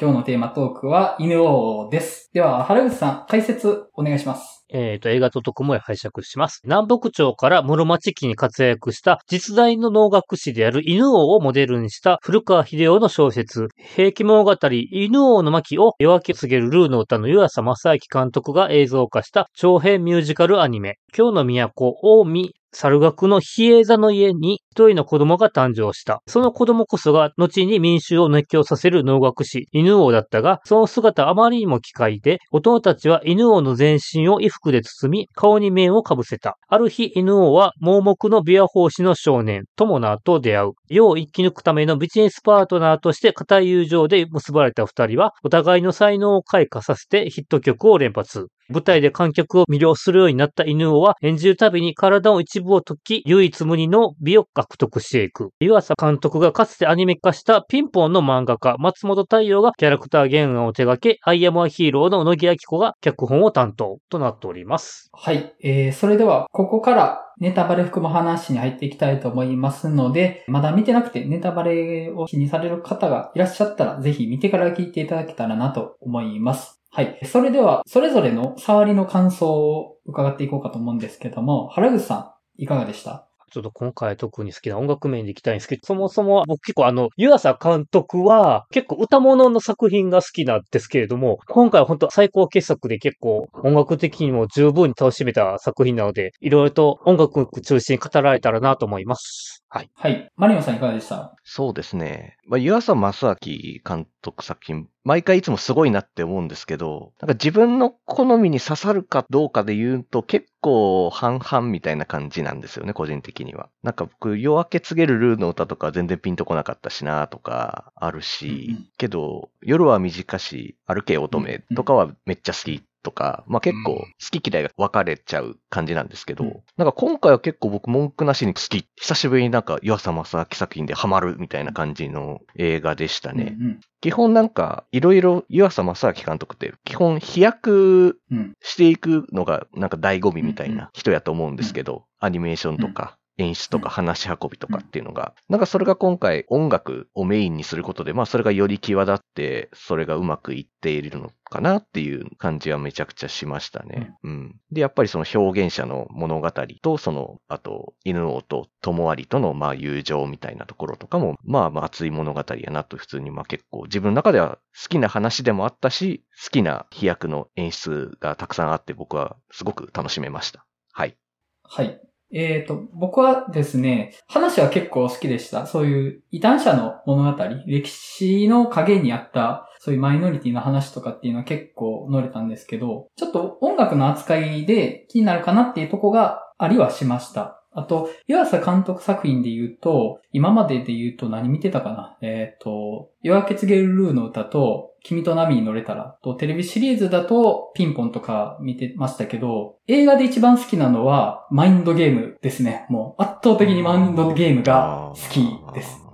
今日のテーマトークは犬王です。では、原口さん、解説お願いします。えっ、と、映画と特も拝借します。南北朝から室町期に活躍した実在の能楽師である犬王をモデルにした古川秀夫の小説、兵器物語犬王の巻を夜明け告げるルーの歌の湯浅正明監督が映像化した長編ミュージカルアニメ、今日の都、近江猿楽の比叡座の家に一人の子供が誕生した。その子供こそが後に民衆を熱狂させる能楽師、犬王だったが、その姿あまりにも奇怪で、大人たちは犬王の全身を衣服で包み、顔に面をかぶせた。ある日、犬王は盲目の琵琶法師の少年、友ナと出会う。世を生き抜くためのビジネスパートナーとして固い友情で結ばれた二人は、お互いの才能を開花させてヒット曲を連発。舞台で観客を魅了するようになった犬王は演じるたびに体の一部を解き、唯一無二の美を獲得していく。湯浅監督がかつてアニメ化したピンポンの漫画家、松本太陽がキャラクター原案を手掛け、アイアムアヒーローの野木明子が脚本を担当となっております。はい。えー、それでは、ここからネタバレ含む話に入っていきたいと思いますので、まだ見てなくてネタバレを気にされる方がいらっしゃったら、ぜひ見てから聞いていただけたらなと思います。はい。それでは、それぞれの触りの感想を伺っていこうかと思うんですけども、原口さん、いかがでした？ちょっと今回特に好きな音楽面でいきたいんですけど、そもそも僕結構あの、湯浅監督は結構歌物の作品が好きなんですけれども、今回は本当最高傑作で結構音楽的にも十分に楽しめた作品なので、いろいろと音楽中心に語られたらなと思います。はい。はい。マリオンさんいかがでした？そうですね。まあ、湯浅正明監督作品、毎回いつもすごいなって思うんですけど、なんか自分の好みに刺さるかどうかで言うと結構半々みたいな感じなんですよね、個人的には。なんか僕、夜明け告げるルーの歌とか全然ピンとこなかったしなとかあるし、うんうんけど、夜は短し、歩け乙女とかはめっちゃ好きとか、まあ結構好き嫌いが分かれちゃう感じなんですけど、うんなんか今回は結構僕文句なしに好き。久しぶりになんか湯浅正明作品でハマるみたいな感じの映画でしたね。うん基本なんか、いろいろ湯浅正明監督って、基本飛躍うん。うん。していくのがなんか醍醐味みたいな人やと思うんですけど、アニメーションとか、演出とか話し運びとかっていうのが、なんかそれが今回音楽をメインにすることで、まあそれがより際立って、それがうまくいっているのかなっていう感じはめちゃくちゃしましたね。うん。で、やっぱりその表現者の物語と、その、あと、犬王と友有とのまあ友情みたいなところとかも、まあまあ熱い物語やなと普通にまあ結構自分の中では好きな話でもあったし、好きな飛躍の演出がたくさんあって僕はすごく楽しめました。はい。はい。えっ、と、僕はですね、話は結構好きでした。そういう異端者の物語、歴史の影にあった、そういうマイノリティの話とかっていうのは結構乗れたんですけど、ちょっと音楽の扱いで気になるかなっていうとこがありはしました。あと、湯浅監督作品で言うと、今までで言うと何見てたかな？えっ、と、夜明け告げるルーの歌と、君と波に乗れたらと、テレビシリーズだと、ピンポンとか見てましたけど、映画で一番好きなのは、マインドゲームですね。もう圧倒的にマインドゲームが好きです。。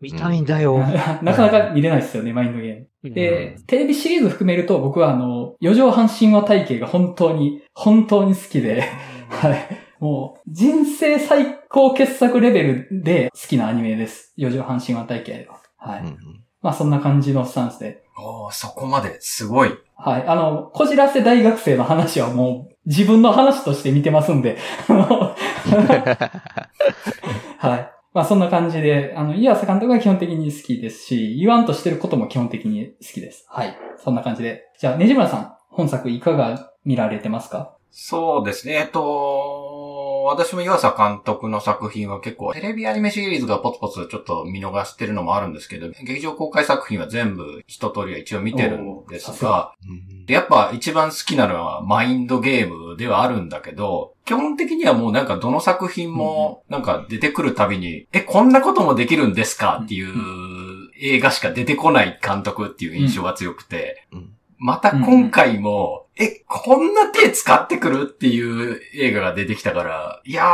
見たいんだよ。なかなか見れないですよね、マインドゲーム。で、テレビシリーズ含めると僕はあの、四畳半神話体系が本当に、本当に好きで、はい。もう、人生最高傑作レベルで好きなアニメです。四畳半神話体系は。はい。うんうんまあそんな感じのスタンスで。おーそこまですごい。はい。あの、こじらせ大学生の話はもう自分の話として見てますんで。はい。まあそんな感じで、あの、岩瀬監督は基本的に好きですし、言わんとしてることも基本的に好きです。はい。そんな感じで。じゃあ、ねじむらさん、本作いかが見られてますか？そうですね。えっと、私も岩佐監督の作品は結構テレビアニメシリーズがポツポツちょっと見逃してるのもあるんですけど、劇場公開作品は全部一通りは一応見てるんですが、で、やっぱ一番好きなのはマインドゲームではあるんだけど、基本的にはもうなんかどの作品もなんか出てくるたびに、え、こんなこともできるんですか？っていう映画しか出てこない監督っていう印象が強くて、うん。また今回も、え、こんな手使ってくるっていう映画が出てきたから、いや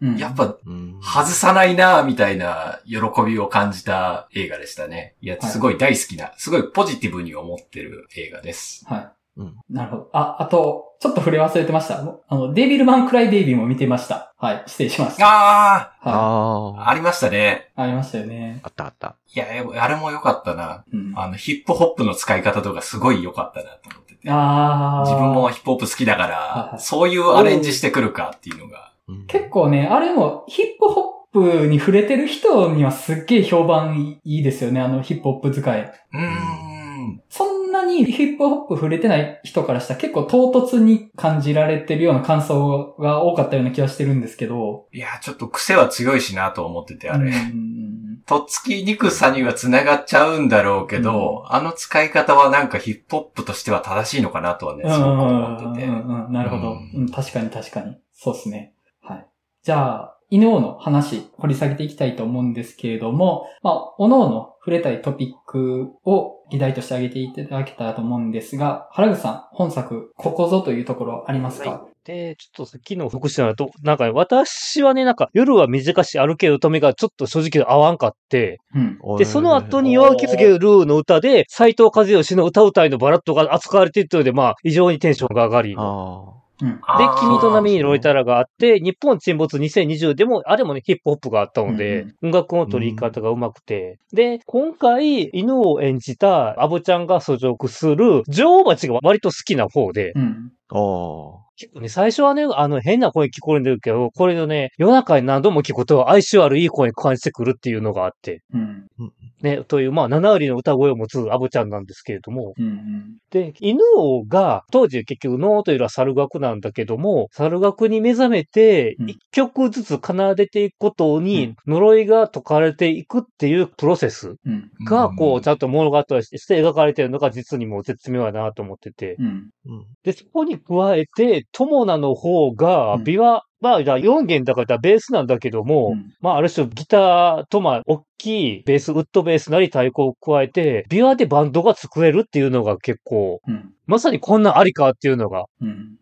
うんー、やっぱうん外さないなーみたいな喜びを感じた映画でしたね。いや、はいすごい大好きな、すごいポジティブに思ってる映画です。はい。うんなるほど。あ、あと、ちょっと触れ忘れてました。あの、デビルマンクライベイビーも見てました。はい、失礼しました。あはああ、ありましたね。い、ありましたよね。あったあった。いや、あれも良かったな。うん、あの、ヒップホップの使い方とかすごい良かったなと思ってて。あー自分もヒップホップ好きだかはいらは、いそういうアレンジしてくるかっていうのが。うん結構ね、あれもヒップホップに触れてる人にはすっげえ評判いいですよね、あのヒップホップ使い。うーん。そんなにヒップホップ触れてない人からしたら結構唐突に感じられてるような感想が多かったような気はしてるんですけど。いや、ちょっと癖は強いしなと思ってて、あれ。うんうんとっつきにくさには繋がっちゃうんだろうけど、あの使い方はなんかヒップホップとしては正しいのかなとはね、すごく思ってて。うんうんうんなるほど、ううんん確かに確かに。そうですね。はい。じゃあ、犬王の話、掘り下げていきたいと思うんですけれども、まあ、おのおの触れたいトピックを議題として挙げていただけたらと思うんですが、原口さん、本作、ここぞというところありますか、で、ちょっと昨日復習になると、なんか私はね、なんか夜は短し歩ける止めがちょっと正直合わんかって、うん。で、その後に弱気つけるルーの歌で、斎藤和義の歌うたいのバラットが扱われているので、まあ、異常にテンションが上がり。うん。あー君と波にロイタラがあって、日本沈没2020でも、あれもね、ヒップホップがあったので、音楽の取り方が上手くて。で、今回、犬を演じたアボちゃんが所属する、女王蜂が割と好きな方で、うん。あ。あ結構ね、最初はね、あの、変な声聞こえるんだけど、これのね、夜中に何度も聞くと、哀愁あるいい声に感じてくるっていうのがあって、うん。ね、という、まあ、7割の歌声を持つアボちゃんなんですけれども、うん。で、犬王が、当時結局脳というのは猿楽なんだけども、猿楽に目覚めてう、ん一曲ずつ奏でていくことに、呪いが解かれていくっていうプロセスうん。が、こう、ちゃんと物語として描かれてるのが実にもう絶妙だなと思ってて。うん。うん。で、そこに加えて、友名の方がうん、琵琶、まあ、じゃあ4弦だからベースなんだけども、うんまあ、ある種ギターと、まあ、大きいベース、ウッドベースなり太鼓を加えて、琵琶でバンドが作れるっていうのが結構、うん。まさにこんなんありかっていうのがうん。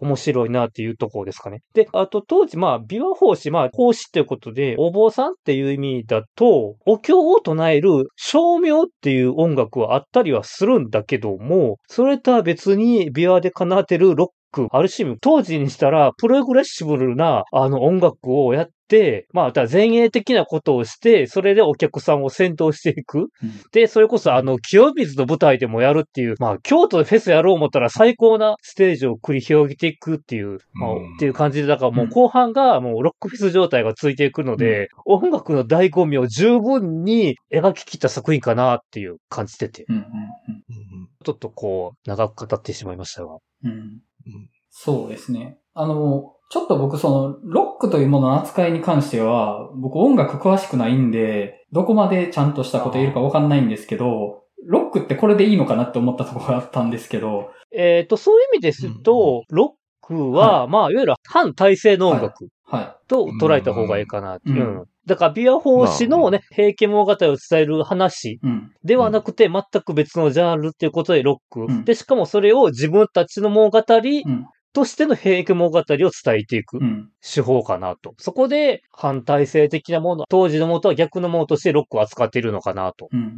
面白いなっていうところですかね。で、あと当時、まあ、琵琶法師、まあ、法師っていうことで、お坊さんっていう意味だと、お経を唱える照明っていう音楽はあったりはするんだけども、それとは別に琵琶で奏でるロック、ある種、当時にしたら、プログレッシブルな、あの、音楽をやって、まあ、前衛的なことをして、それでお客さんを先導していく。で、それこそあの、清水の舞台でもやるっていう、まあ、京都でフェスやろう思ったら最高なステージを繰り広げていくっていう、まあ、うんっていう感じで、だからもう後半がもうロックフェス状態が続いていくので、音楽の醍醐味を十分に描き切った作品かなっていう感じてて、うん。うん。ちょっとこう、長く語ってしまいましたが。うん。うん。そうですね。あの、ちょっと僕その、ロックというものの扱いに関しては、僕音楽詳しくないんで、どこまでちゃんとしたこと言えるかわかんないんですけど、ロックってこれでいいのかなって思ったところがあったんですけど、えっ、と、そういう意味ですと、ロックは、まあ、いわゆる反体制の音楽はと捉えた方がいいかなっていう。うんだから、ビア法師のね、平家物語を伝える話。ではなくて、全く別のジャンルっていうことでロック。うんで、しかもそれを自分たちの物語うん。としての平家物語を伝えていくうん。手法かなと。そこで反体制的なもの、当時のものとは逆のものとしてロックを扱っているのかなと。うん。うん。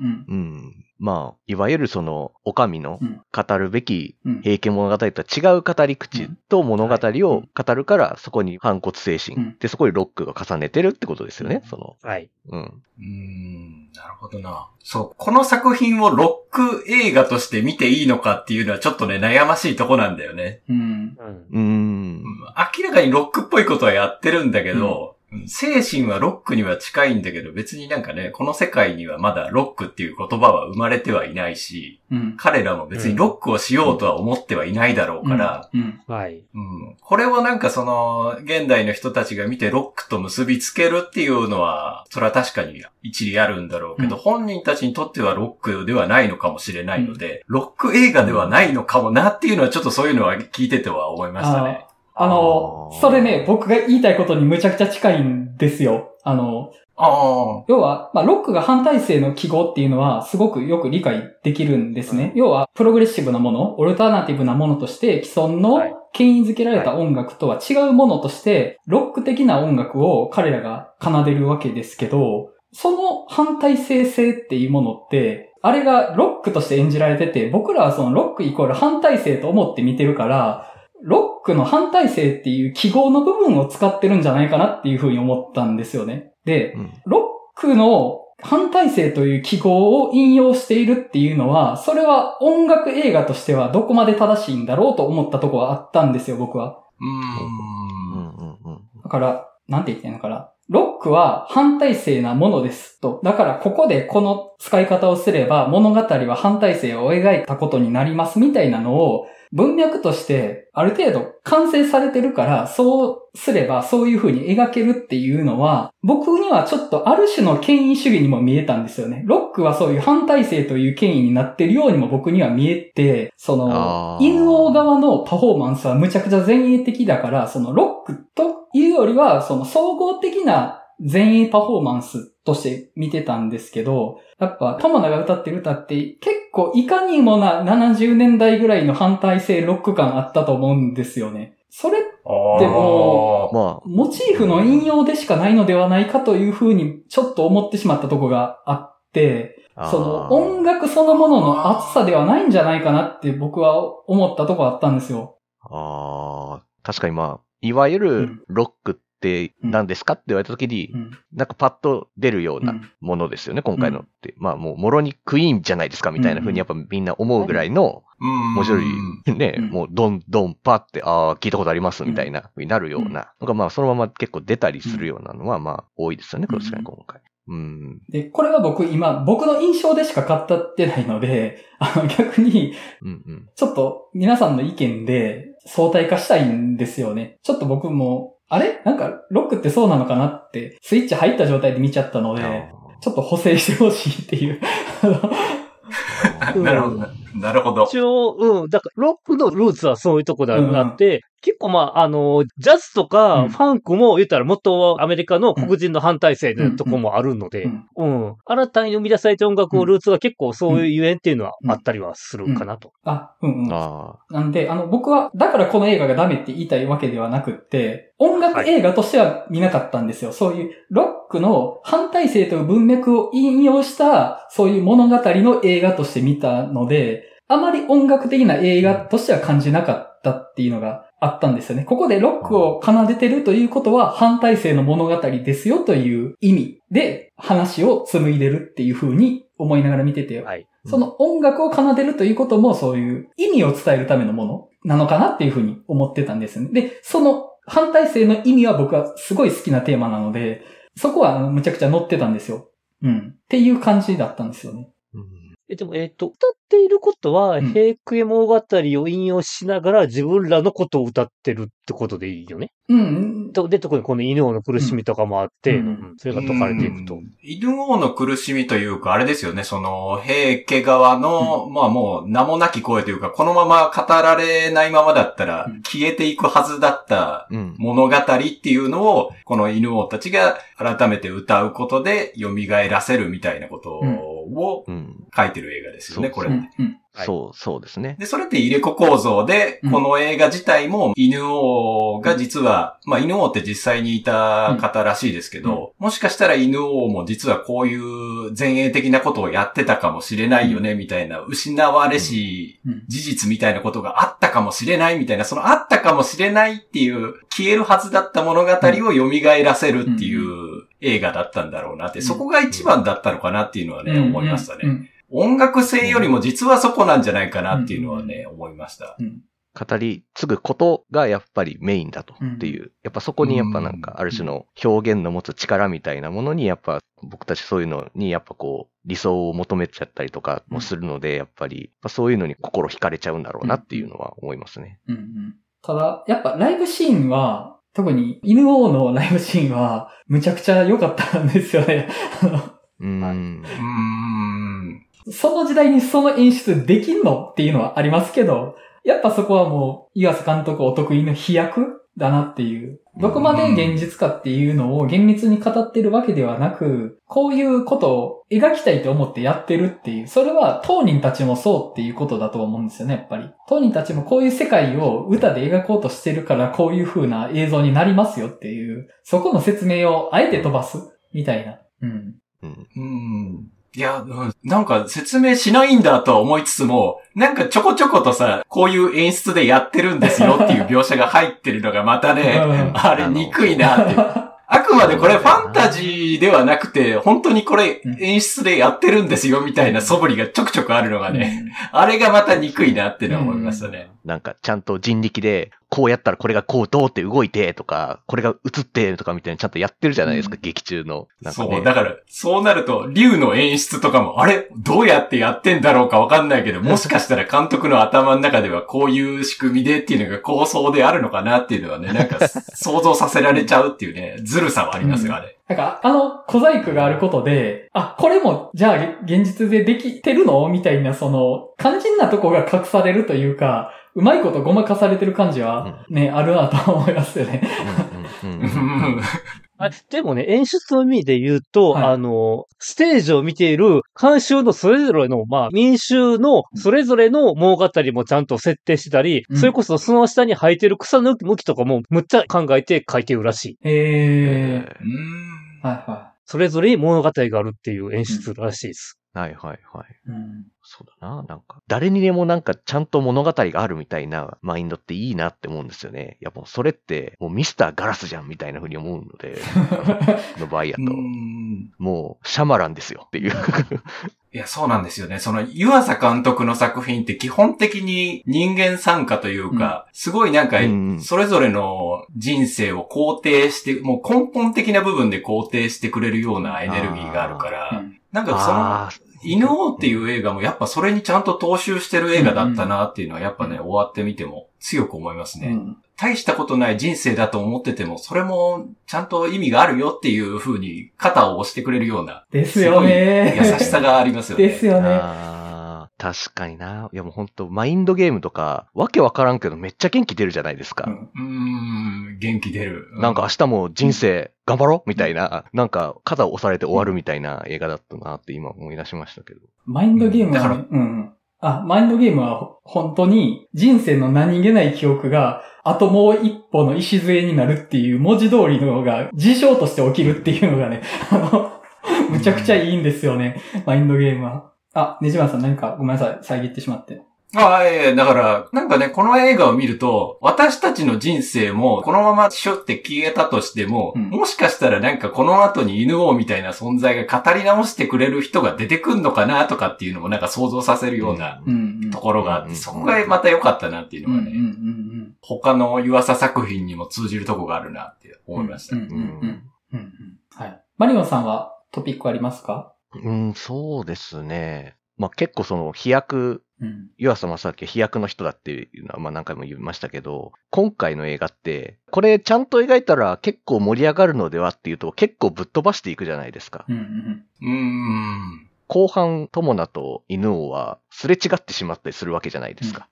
うん。うん。まあ、いわゆるその、お上のうん語るべきうん。平家物語とは違う語り口と物語を語るから、そこに反骨精神、うんで、そこにロックが重ねてるってことですよね、うんその。はい。うん。うーん、なるほどな。そう、この作品をロック映画として見ていいのかっていうのはちょっとね、悩ましいとこなんだよね。うん。うん。うーん。明らかにロックっぽいことはやってるんだけど、精神はロックには近いんだけど、別になんかね、この世界にはまだロックっていう言葉は生まれてはいないし、うん。彼らも別にロックをしようとは思ってはいないだろうから、うん。はい。うん。これをなんかその、現代の人たちが見てロックと結びつけるっていうのは、それは確かに一理あるんだろうけど、うん本人たちにとってはロックではないのかもしれないので、ロック映画ではないのかもなっていうのはちょっとそういうのは聞いてては思いましたね。あのあ、ーそれね、僕が言いたいことにむちゃくちゃ近いんですよ。あの、ああ。要は、まあ、ロックが反体制の記号っていうのは、すごくよく理解できるんですね。要は、プログレッシブなもの、オルタナティブなものとして、既存のはい権威づけられた音楽とは違うものとして、ロック的な音楽を彼らが奏でるわけですけど、その反体制性っていうものって、あれがロックとして演じられてて、僕らはそのロックイコール反体制と思って見てるから、ロックの反体制っていう記号の部分を使ってるんじゃないかなっていうふうに思ったんですよね。で、うんロックの反体制という記号を引用しているっていうのは、それは音楽映画としてはどこまで正しいんだろうと思ったところはあったんですよ、僕は。だから、なんて言ってんのかな。ロックは反体制なものですと。だからここでこの使い方をすれば物語は反体制を描いたことになりますみたいなのを文脈としてある程度完成されてるからそうすればそういう風に描けるっていうのは僕にはちょっとある種の権威主義にも見えたんですよね。ロックはそういう反体制という権威になってるようにも僕には見えて、その犬王側のパフォーマンスはむちゃくちゃ前衛的だから、そのロックというよりは、その総合的な前衛パフォーマンスとして見てたんですけど、やっぱ、友田が歌ってる歌って結構いかにもな70年代ぐらいの反体制ロック感あったと思うんですよね。それ、でもまあ、モチーフの引用でしかないのではないかというふうにちょっと思ってしまったとこがあって、その音楽そのものの熱さではないんじゃないかなって僕は思ったとこあったんですよ。ああ、確かにまあ、いわゆるロックって何ですか？って言われたときに、うん。なんかパッと出るよううなんものですよね、今回のって。まあもう、もろにクイーンじゃないですかみたいな風にやっぱみんな思うぐらいの、うん。文字通り、ね、うんもうドンドンパって、ああ、聞いたことありますみたいな風になるような、のがまあそのまま結構出たりするようなのはまあ多いですよね、うん確かに今回。うん。で、これが僕今、僕の印象でしか語ってないので、あの逆に。ちょっと皆さんの意見で相対化したいんですよね。ちょっと僕も、あれ？なんかロックってそうなのかなって、スイッチ入った状態で見ちゃったので、ちょっと補正してほしいっていう。なるほど。なるほど。一応、うん。だから、ロックのルーツはそういうとこであって、結構まあ、あの、ジャズとうかんファンクも言ったら元はアメリカの黒人の反体制のとこもあるので、うんうん。新たに生み出された音楽をルーツは結構そういうゆえんっていうのはあったりはするかなと。あ、うんうん。あなんで、あの、僕は、だからこの映画がダメって言いたいわけではなくって、音楽映画としては見なかったんですよ。そういう、ロックの反体制という文脈を引用した、そういう物語の映画として見たので、あまり音楽的な映画としては感じなかったっていうのがあったんですよね。ここでロックを奏でてるということは反体制の物語ですよという意味で話を紡いでるっていう風に思いながら見てて、はい。その音楽を奏でるということもそういう意味を伝えるためのものなのかなっていうふうに思ってたんですよね。で、その反対性の意味は僕はすごい好きなテーマなので、そこはむちゃくちゃ乗ってたんですよ。うん。っていう感じだったんですよね。ーうんえ、でも、えっ、と、歌っていることは、うん平クエ物語を引用しながら自分らのことを歌ってるってことでいいよね。うん。とで、特にこの犬王の苦しみとかもあって、うんうんそれが解かれていくとう。ん。犬王の苦しみというか、あれですよね、その、平家側の、まあもう名もなき声というか、このまま語られないままだったらうん、消えていくはずだったうん。物語っていうのを、この犬王たちが改めて歌うことで蘇らせるみたいなことをうん。書いてる映画ですよね、これ。うん。うん。はいそう、そうですね。で、それって入れ子構造で、うんこの映画自体も犬王が実は、まあ犬王って実際にいた方らしいですけど、もしかしたら犬王も実はこういう前衛的なことをやってたかもしれないよね、みたいな、失われしうん。事実みたいなことがあったかもしれないみたいな、そのあったかもしれないっていう、消えるはずだった物語を蘇らせるっていう映画だったんだろうなって、うんそこが一番だったのかなっていうのはね、思いましたね。うん。音楽性よりも実はそこなんじゃないかなっていうのはね、思いました。うん。語り継ぐことがやっぱりメインだとっていう。やっぱそこにやっぱなんかある種の表現の持つ力みたいなものにやっぱ僕たちそういうのにやっぱこう理想を求めちゃったりとかもするので、やっぱりやっぱそういうのに心惹かれちゃうんだろうなっていうのは思いますね。うんうん。ただ、やっぱライブシーンは、特に犬王のライブシーンは、むちゃくちゃ良かったんですよね。うーん。その時代にその演出できんのっていうのはありますけど、やっぱそこはもう、岩瀬監督お得意の飛躍だなっていう。どこまで現実かっていうのを厳密に語ってるわけではなく、こういうことを描きたいと思ってやってるっていう。それは当人たちもそうっていうことだと思うんですよね、やっぱり。当人たちもこういう世界を歌で描こうとしてるからこういう風な映像になりますよっていう、そこの説明をあえて飛ばすみたいな。うん。うん。うん。いや、うん、なんか説明しないんだとは思いつつも、なんかちょこちょことさ、こういう演出でやってるんですよっていう描写が入ってるのがまたね、うんあれ憎いなって。あくまでこれファンタジーではなくて、本当にこれ演出でやってるんですよみたいな素振りがちょくちょくあるのがね、あれがまた憎いなってのは思いましたね。なんか、ちゃんと人力で、こうやったらこれがこうどうって動いてとか、これが映ってとかみたいにちゃんとやってるじゃないですか、うん。劇中の。なんかね。そう、だから、そうなると、竜の演出とかも、あれ？どうやってやってんだろうかわかんないけど、もしかしたら監督の頭の中ではこういう仕組みでっていうのが構想であるのかなっていうのはね、なんか想像させられちゃうっていうね、ずるさはありますよ、あれ。なんか、あの小細工があることで、あ、これも、じゃあ、げ現実でできてるの？みたいな、その、肝心なとこが隠されるというか、うまいことごまかされてる感じは、ね、あるなと思いますよね。でもね、演出の意味で言うと、はいあの、ステージを見ている監修のそれぞれの、まあ、民衆のそれぞれの物語もちゃんと設定してたり、うんそれこそその下に生えてる草の向きとかもむっちゃ考えて書いてるらしい。へー。うんはいはそれぞれに物語があるっていう演出らしいです。はいはいはい。い。うん。そうだな。なんか、誰にでもなんかちゃんと物語があるみたいなマインドっていいなって思うんですよね。いやもうそれって、もうミスターガラスじゃんみたいな風に思うので、の場合やと、うんもうシャマランですよっていう。いや、そうなんですよね。その、湯浅監督の作品って基本的に人間参加というか、すごいなんかうんうん、それぞれの人生を肯定して、もう根本的な部分で肯定してくれるようなエネルギーがあるから、うんなんかその、犬王っていう映画もやっぱそれにちゃんと踏襲してる映画だったなっていうのはやっぱね、終わってみても強く思いますね。うん大したことない人生だと思ってても、それもちゃんと意味があるよっていう風に肩を押してくれるようなですよね。優しさがありますよね。ですよね。確かにな。いやもう本当マインドゲームとか、わけわからんけどめっちゃ元気出るじゃないですか。うんうーん、元気出る。なんか明日も人生頑張ろう？みたいな、なんか肩を押されて終わるみたいな映画だったなって今思い出しましたけど。マインドゲームは、だからね、うんうん。あ、マインドゲームはほ本当に人生の何気ない記憶が、あともう一歩の礎になるっていう文字通りのが事象として起きるっていうのがね、あの、むちゃくちゃいいんですよね。マインドゲームは。あ、ねじまさん何かごめんなさい。遮ってしまって。ああ、ええ、だから、なんかね、この映画を見ると、私たちの人生も、このまましょって消えたとしても、うんもしかしたらなんかこの後に犬王みたいな存在が語り直してくれる人が出てくんのかなとかっていうのもなんか想像させるようなうん、うん。ところがあって、うんそこがまた良かったなっていううん、うん、のがね、うんうん。他の湯浅作品にも通じるとこがあるなって思いました。うん、うん、うん。うんうんはい。マリオンさんはトピックありますか？うん、そうですね。まあ結構その飛躍、うん。湯浅正明は飛躍の人だっていうのはまあ何回も言いましたけど、今回の映画って、これちゃんと描いたら結構盛り上がるのではっていうと結構ぶっ飛ばしていくじゃないですか。うん、うん。うーん。後半、友名と犬王はすれ違ってしまったりするわけじゃないですか。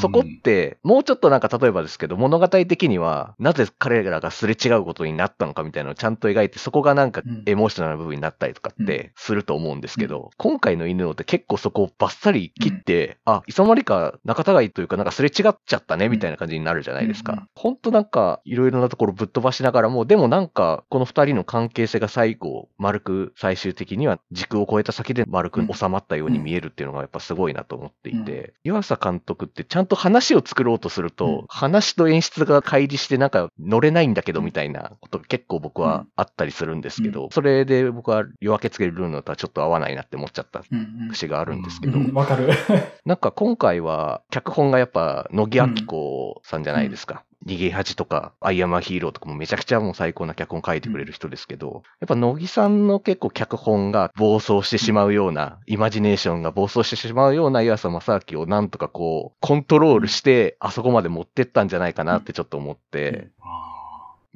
そこって、もうちょっとなんか例えばですけど、物語的には、なぜ彼らがすれ違うことになったのかみたいなのをちゃんと描いて、そこがなんかうん。エモーショナルな部分になったりとかってすると思うんですけど、今回の犬王って結構そこをバッサリ切って、あ、いつの間にか仲違いというかなんかすれ違っちゃったねみたいな感じになるじゃないですか。うんほん。となんかいろいろなところぶっ飛ばしながらも、でもなんかこの二人の関係性が最後、丸く最終的には軸を超えた先で丸く収まったように見えるっていうのがやっぱすごいなと思っていて、湯浅監督ってちゃんと話を作ろうとすると、うん話と演出が乖離してなんか乗れないんだけどみたいなことが結構僕はあったりするんですけど、それで僕は夜明けつけるルーのとはちょっと合わないなって思っちゃったうん、節があるんですけど、うん。わかる。なんか今回は脚本がやっぱ乃木明子さんじゃないですか。逃げ恥とか、アイアムアヒーローとかもめちゃくちゃもう最高な脚本書いてくれる人ですけど、やっぱ乃木さんの結構脚本が暴走してしまうような、イマジネーションが暴走してしまうような岩佐正明をなんとかこう、コントロールして、あそこまで持ってったんじゃないかなってちょっと思って、あ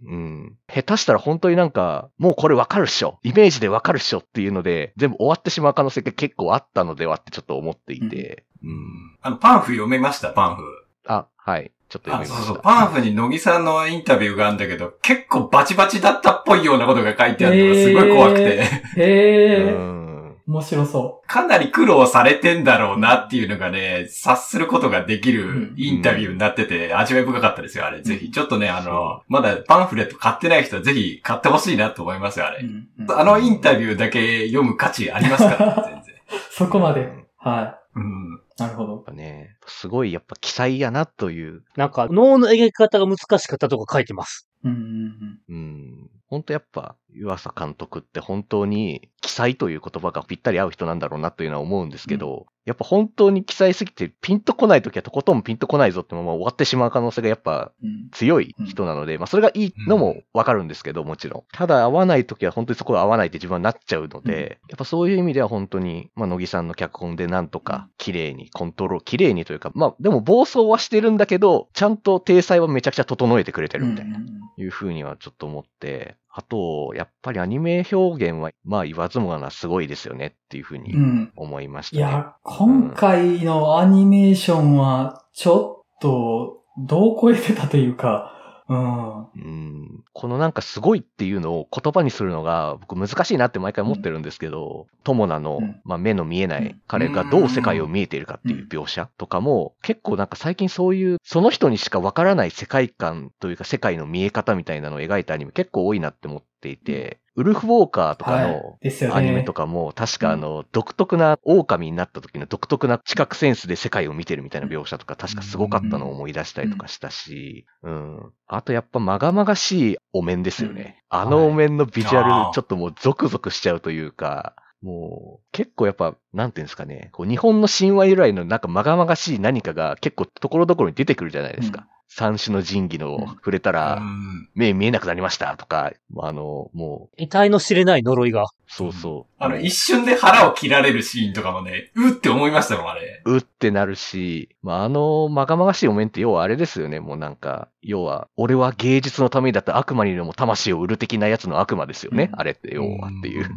うん。下手したら本当になんか、もうこれわかるっしょ。イメージでわかるっしょっていうので、全部終わってしまう可能性が結構あったのではってちょっと思っていて、ーうんあの、パンフ読めました、パンフ。あ、はい。ちょっと読あ、みました。そうそう。パンフに乃木さんのインタビューがあるんだけど、結構バチバチだったっぽいようなことが書いてあるのがすごい怖くて。へえ。うん面白そかなり苦労されてんだろうなっていうのがね、察することができるインタビューになってて、味わい深かったですよ、あれ。ぜひ。ちょっとね、あの、まだパンフレット買ってない人はぜひ買ってほしいなと思いますよ、あう。うれ。んうんあのインタビューだけ読む価値ありますから、ね、全然。そこまで。うんはうん。い。なるほどやっ。ぱね、すごいやっぱ奇才やなという、なんか、脳の描き方が難しかったとか書いてます。うんうんうん、本当やっぱ湯浅監督って本当に奇才という言葉がぴったり合う人なんだろうなというのは思うんですけど、やっぱ本当に奇才すぎてピンとこない時はとことんピンとこないぞってまま終わってしまう可能性がやっぱうんうん。強い人なので、まあそれがいいのもわかるんですけど、もちろん。ただ合わない時は本当にそこが合わないって自分はなっちゃうので、やっぱそういう意味では本当に、まあ乃木さんの脚本でなんとか綺麗にコントロール、綺麗にというか、まあでも暴走はしてるんだけど、ちゃんと体裁はめちゃくちゃ整えてくれてるみたいな。うんうんうんいうふうにはちょっと思って、あと、やっぱりアニメ表現は、まあ言わずもがなすごいですよねっていうふうにうん。思いましたね。いや、今回のアニメーションは、ちょっと、どう超えてたというか、このなんかすごいっていうのを言葉にするのが僕難しいなって毎回思ってるんですけど、友名の、うん。まあ、目の見えなうん。い彼がどう世界を見えているかっていう描写とかも結構なんか最近そういうその人にしかわからない世界観というか世界の見え方みたいなのを描いたアニメ結構多いなって思っていて、ウルフウォーカーとかはいの。アニメとかも、確かあの、独特な、狼になった時の独特な知覚センスで世界を見てるみたいな描写とか、確かすごかったのを思い出したりとかしたし、うん。あとやっぱ、まがまがしいお面ですよね。あのお面のビジュアル、ちょっともうゾクゾクしちゃうというか、もう、結構やっぱ、なんていうんですかね、こう日本の神話由来のなんかまがまがしい何かが結構ところどころに出てくるじゃないですか。三種の神器のうん触れたら、うん目見えなくなりましたとか、あの、もう、得体の知れない呪いが。そうそう。あの、一瞬で腹を切られるシーンとかもね、うって思いましたもん、あれ。うってなるし、まあ、あの、まがまがしいお面って要はあれですよね。もうなんか、要は、俺は芸術のためにだった悪魔にでも魂を売る的なやつの悪魔ですよね。うんあれって要はっていう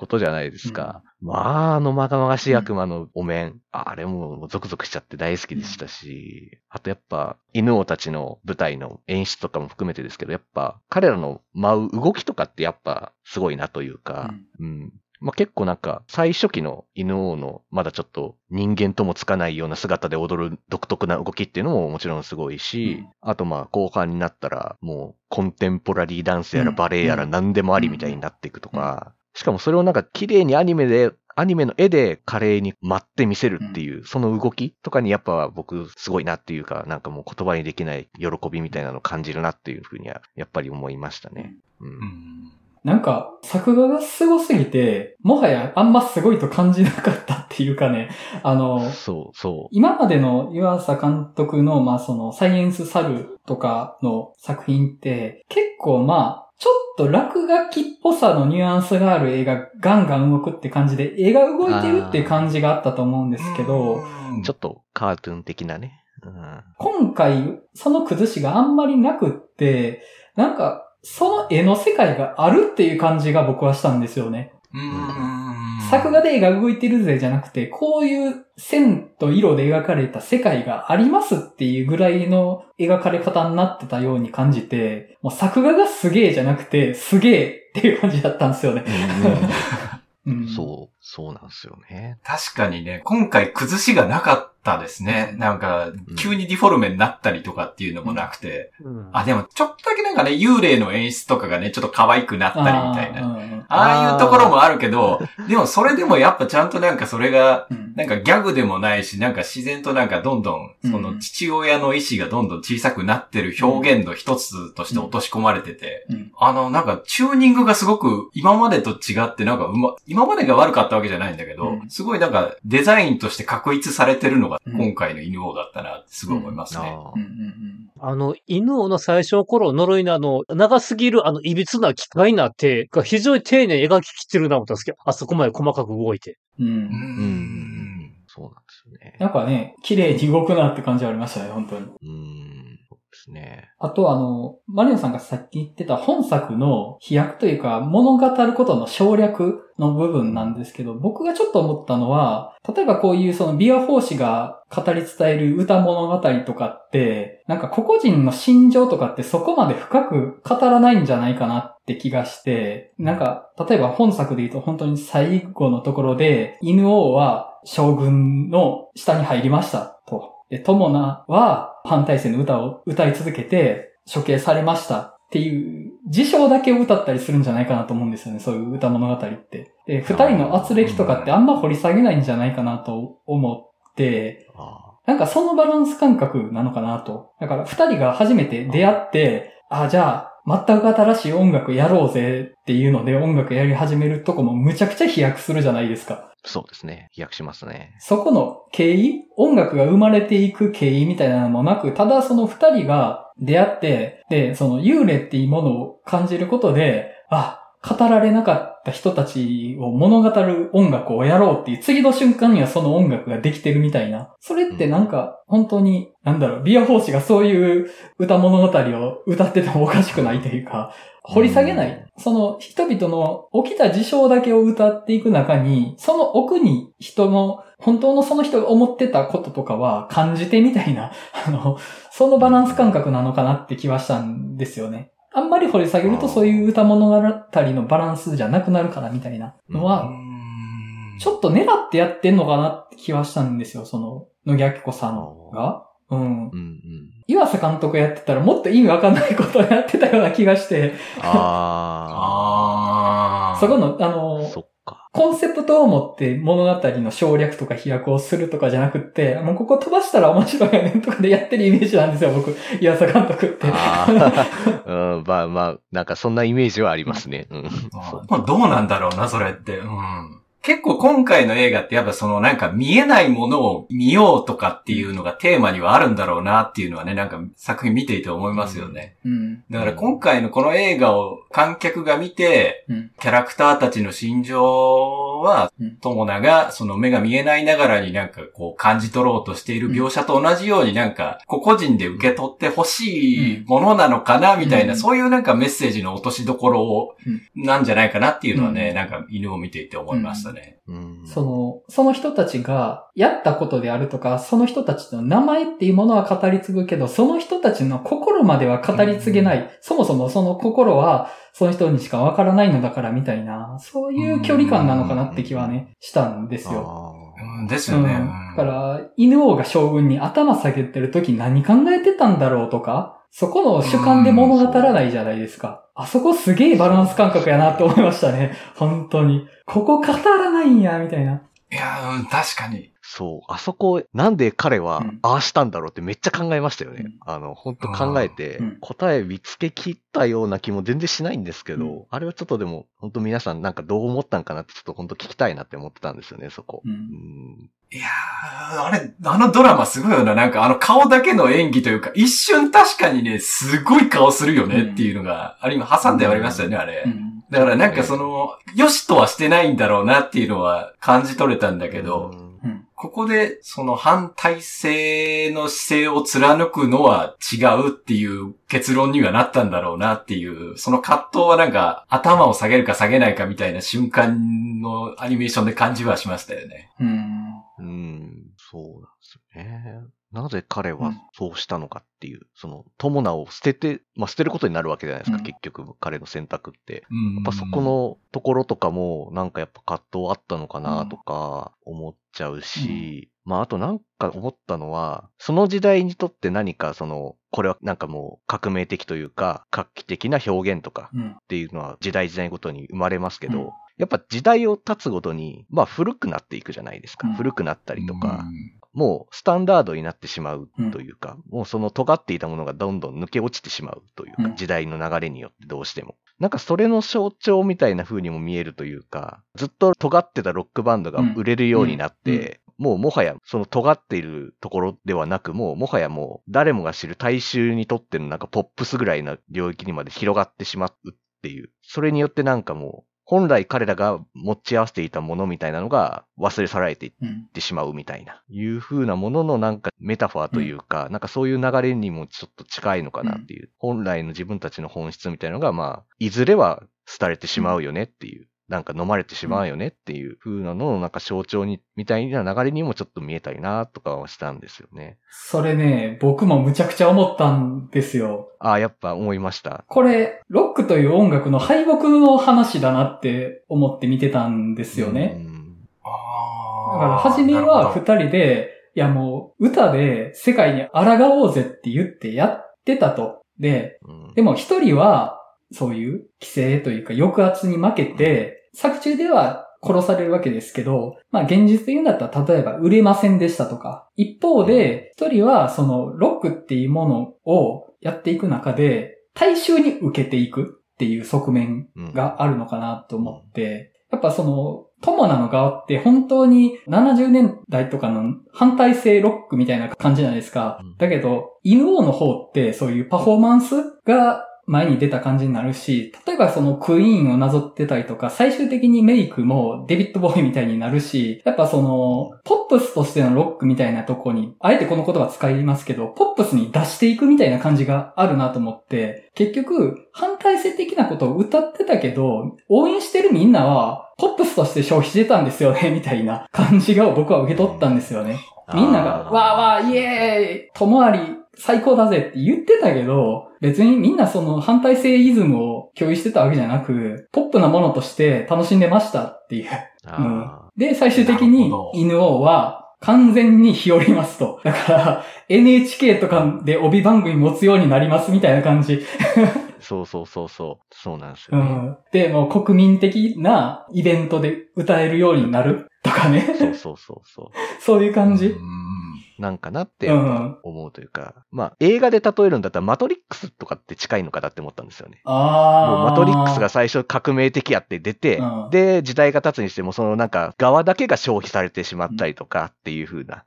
ことじゃないですか。まあ、あのまがまがしい悪魔のお面、あれもゾクゾクしちゃって大好きでしたし、あとやっぱ、犬王たちの舞台の演出とかも含めてですけど、やっぱ、彼らの舞う動きとかってやっぱ、すごいなというか、うん。まあ、結構なんか、最初期の犬王の、まだちょっと人間ともつかないような姿で踊る独特な動きっていうのももちろんすごいし、あとまあ、後半になったら、もう、コンテンポラリーダンスやらうん。バレエやら何でもありみたいになっていくとか、しかもそれをなんか綺麗にアニメで、アニメの絵で華麗に舞って見せるっていう、その動きとかにやっぱ僕すごいなっていうか、なんかもう言葉にできない喜びみたいなのを感じるなっていうふうには、やっぱり思いましたね。うんうんなんか、作画がすごすぎて、もはやあんますごいと感じなかったっていうかね、あの、そう、そう。今までの湯浅監督の、まあその、サイエンスサルとかの作品って、結構まあ、ちょっと落書きっぽさのニュアンスがある絵がガンガン動くって感じで、絵が動いてるっていう感じがあったと思うんですけど、うんちょっとカートゥーン的なね。うん今回、その崩しがあんまりなくって、なんか、その絵の世界があるっていう感じが僕はしたんですよね。うん作画で絵が動いてるぜじゃなくて、こういう線と色で描かれた世界がありますっていうぐらいの描かれ方になってたように感じて、もう作画がすげえじゃなくて、すげえっていう感じだったんですよね。うんそう、そうなんですよね。確かにね、今回崩しがなかったですね。なんか、急にディフォルメになったりとかっていうのもなくて。うん。あ、でも、ちょっとだけなんかね、幽霊の演出とかがね、ちょっと可愛くなったりみたいな。あああいうところもあるけど、でもそれでもやっぱちゃんとなんかそれが、うん。なんかギャグでもないし、なんか自然となんかどんどん、うん。その父親の意志がどんどん小さくなってる表現の一つとして落とし込まれてて、うん。あの、なんかチューニングがすごく今までと違ってなんかうま、今までが悪かったわけじゃないんだけど、うん。すごいなんかデザインとして確立されてるのがうん今回の犬王だったなってすごい思いますね。あうんうんあの、犬王の最初の頃呪いのあの、長すぎるあの、いびつな機械な手が非常に丁寧に描ききってるな思ったんですけど、あそこまで細かく動いて。うんうん。そうなんですよね。なんかね、綺麗に動くなって感じはありましたね、本当に。うん。ですね。あとあの、マリオさんがさっき言ってた本作の飛躍というか物語ることの省略の部分なんですけど、僕がちょっと思ったのは、例えばこういうそのビア法師が語り伝える歌物語とかって、なんか個々人の心情とかってそこまで深く語らないんじゃないかなって気がして、なんか、例えば本作で言うと本当に最後のところで、犬王は将軍の下に入りましたと。で、友名は反体制の歌を歌い続けて処刑されましたっていう事象だけを歌ったりするんじゃないかなと思うんですよね。そういう歌物語って。で、二人の圧力とかってあんま掘り下げないんじゃないかなと思って、あなんかそのバランス感覚なのかなと。だから二人が初めて出会って、あ、じゃあ、全く新しい音楽やろうぜっていうので音楽やり始めるとこもむちゃくちゃ飛躍するじゃないですか。そうですね。飛躍しますね。そこの経緯音楽が生まれていく経緯みたいなのもなく、ただその二人が出会って、で、その幽霊っていうものを感じることで、あ、語られなかった人たちを物語る音楽をやろうっていう次の瞬間にはその音楽ができてるみたいな。それってなんか本当に、なんだろう、ビア法師がそういう歌物語を歌っててもおかしくないというか、掘り下げない。その人々の起きた事象だけを歌っていく中に、その奥に人の、本当のその人が思ってたこととかは感じてみたいな、あの、そのバランス感覚なのかなって気はしたんですよね。あんまり掘り下げるとそういう歌物語のバランスじゃなくなるからみたいなのは、ちょっと狙ってやってんのかなって気はしたんですよ、その、野木明子さんが。うん。うんうん。岩佐監督やってたらもっと意味わかんないことをやってたような気がして、ああー。そこの、ああ。の、そ。コンセプトを持って物語の省略とか飛躍をするとかじゃなくって、もうここ飛ばしたら面白いよねとかでやってるイメージなんですよ、僕、岩佐監督って。ああ。うん、まあまあ、なんかそんなイメージはありますね。うん。まあどうなんだろうな、それって。うん。結構今回の映画ってやっぱそのなんか見えないものを見ようとかっていうのがテーマにはあるんだろうなっていうのはね、なんか作品見ていて思いますよね。うん。だから今回のこの映画を観客が見て、うん。キャラクターたちの心情はうん、友名がその目が見えないながらになんかこう感じ取ろうとしている描写と同じようになんか個々人で受け取ってほしいものなのかなみたいな、うんそういうなんかメッセージの落としどころを、なんじゃないかなっていうのはね、うんなんか犬を見ていて思いましたね。うん。その、その人たちがやったことであるとか、その人たちの名前っていうものは語り継ぐけど、その人たちの心までは語り継げない。そもそもその心は、その人にしかわからないのだからみたいな、そういう距離感なのかなって気はね、したんですよ。うんですうん。よね。だから、犬王が将軍に頭下げてる時何考えてたんだろうとか、そこの主観で物語らないじゃないですか。あそこすげえバランス感覚やなって思いましたね。本当に。ここ語らないんや、みたいな。いや、うん、確かに。そう。あそこ、なんで彼はうん。ああしたんだろうってめっちゃ考えましたよね。うん。あの、本当考えてうん、答え見つけ切ったような気も全然しないんですけど、うん。あれはちょっとでも、本当皆さんなんかどう思ったんかなってちょっと本当聞きたいなって思ってたんですよね、そこ。うん。うん。いやー、あれ、あのドラマすごいよな。なんかあの顔だけの演技というか、一瞬確かにね、すごい顔するよねっていうのが、あれ今挟んでありましたよね、あれ。うん。だからなんかその、よしとはしてないんだろうなっていうのは感じ取れたんだけど、ここでその反体制の姿勢を貫くのは違うっていう結論にはなったんだろうなっていう、その葛藤はなんか頭を下げるか下げないかみたいな瞬間のアニメーションで感じはしましたよね。うん。うん、そうなんですよね。なぜ彼はうん。そうしたのかっていう、その、友名を捨てて、まあ捨てることになるわけじゃないですか、うん。結局、彼の選択って。うんやっぱそこのところとかも、なんかやっぱ葛藤あったのかなとか思っちゃうし、まああとなんか思ったのは、その時代にとって何かその、これはなんかもう革命的というか、画期的な表現とかうん。っていうのは時代時代ごとに生まれますけど、うん。やっぱ時代を経つごとに、まあ古くなっていくじゃないですか。うん。古くなったりとか、うんもうスタンダードになってしまうというか、もうその尖っていたものがどんどん抜け落ちてしまうというか、うん時代の流れによってどうしても。なんかそれの象徴みたいな風にも見えるというか、ずっと尖ってたロックバンドが売れるようになって、もうもはやその尖っているところではなく、もうもはやもう誰もが知る大衆にとってのなんかポップスぐらいな領域にまで広がってしまうっていう。それによってなんかもう本来彼らが持ち合わせていたものみたいなのが忘れ去られていっうん。てしまうみたいな、いう風なもののなんかメタファーというか、なんかそういう流れにもちょっと近いのかなっていう、本来の自分たちの本質みたいなのが、まあ、いずれは廃れてしまうよねっていう。なんか飲まれてしまうよねっていう風なののなんか象徴に、みたいな流れにもちょっと見えたりなとかはしたんですよね。それね、僕もむちゃくちゃ思ったんですよ。ああ、やっぱ思いました。これ、ロックという音楽の敗北の話だなって思って見てたんですよね。うんあだから、初めは二人で、いやもう、歌で世界に抗おうぜって言ってやってたと。で、うんでも一人は、そういう規制というか抑圧に負けて、作中では殺されるわけですけど、まあ現実で言うんだったら例えば売れませんでしたとか。一方で、一人はそのロックっていうものをやっていく中で、大衆に受けていくっていう側面うんがあるのかなと思って、やっぱその、友なの側って本当に70年代とかの反対性ロックみたいな感じじゃないですかうん。だけど、犬王の方ってそういうパフォーマンスが前に出た感じになるし、例えばそのクイーンをなぞってたりとか、最終的にメイクもデビッド・ボーイみたいになるし、やっぱその、ポップスとしてのロックみたいなとこに、あえてこの言葉使いますけど、ポップスに出していくみたいな感じがあるなと思って、結局、反対性的なことを歌ってたけど、応援してるみんなは、ポップスとして消費してたんですよね、みたいな感じが僕は受け取ったんですよね。みんなが、わーわー、イエーイ、ともあり、最高だぜって言ってたけど、別にみんなその反対性イズムを共有してたわけじゃなく、ポップなものとして楽しんでましたっていう。あで、最終的なに犬王は完全に日和りますと。だから、NHK とかで帯番組持つようになりますみたいな感じ。ーそうそうそうそう。そうなんですうよね。ん。で、もう国民的なイベントで歌えるようになるとかね。そうそうそうそ そういう感じ。うんう。なんかなって。思うというか、まあ映画で例えるんだったらマトリックスとかって近いのかなって思ったんですよね。ああ。もうマトリックスが最初革命的やって出て、うんで、時代が経つにしても、そのなんか側だけが消費されてしまったりとかっていう風な。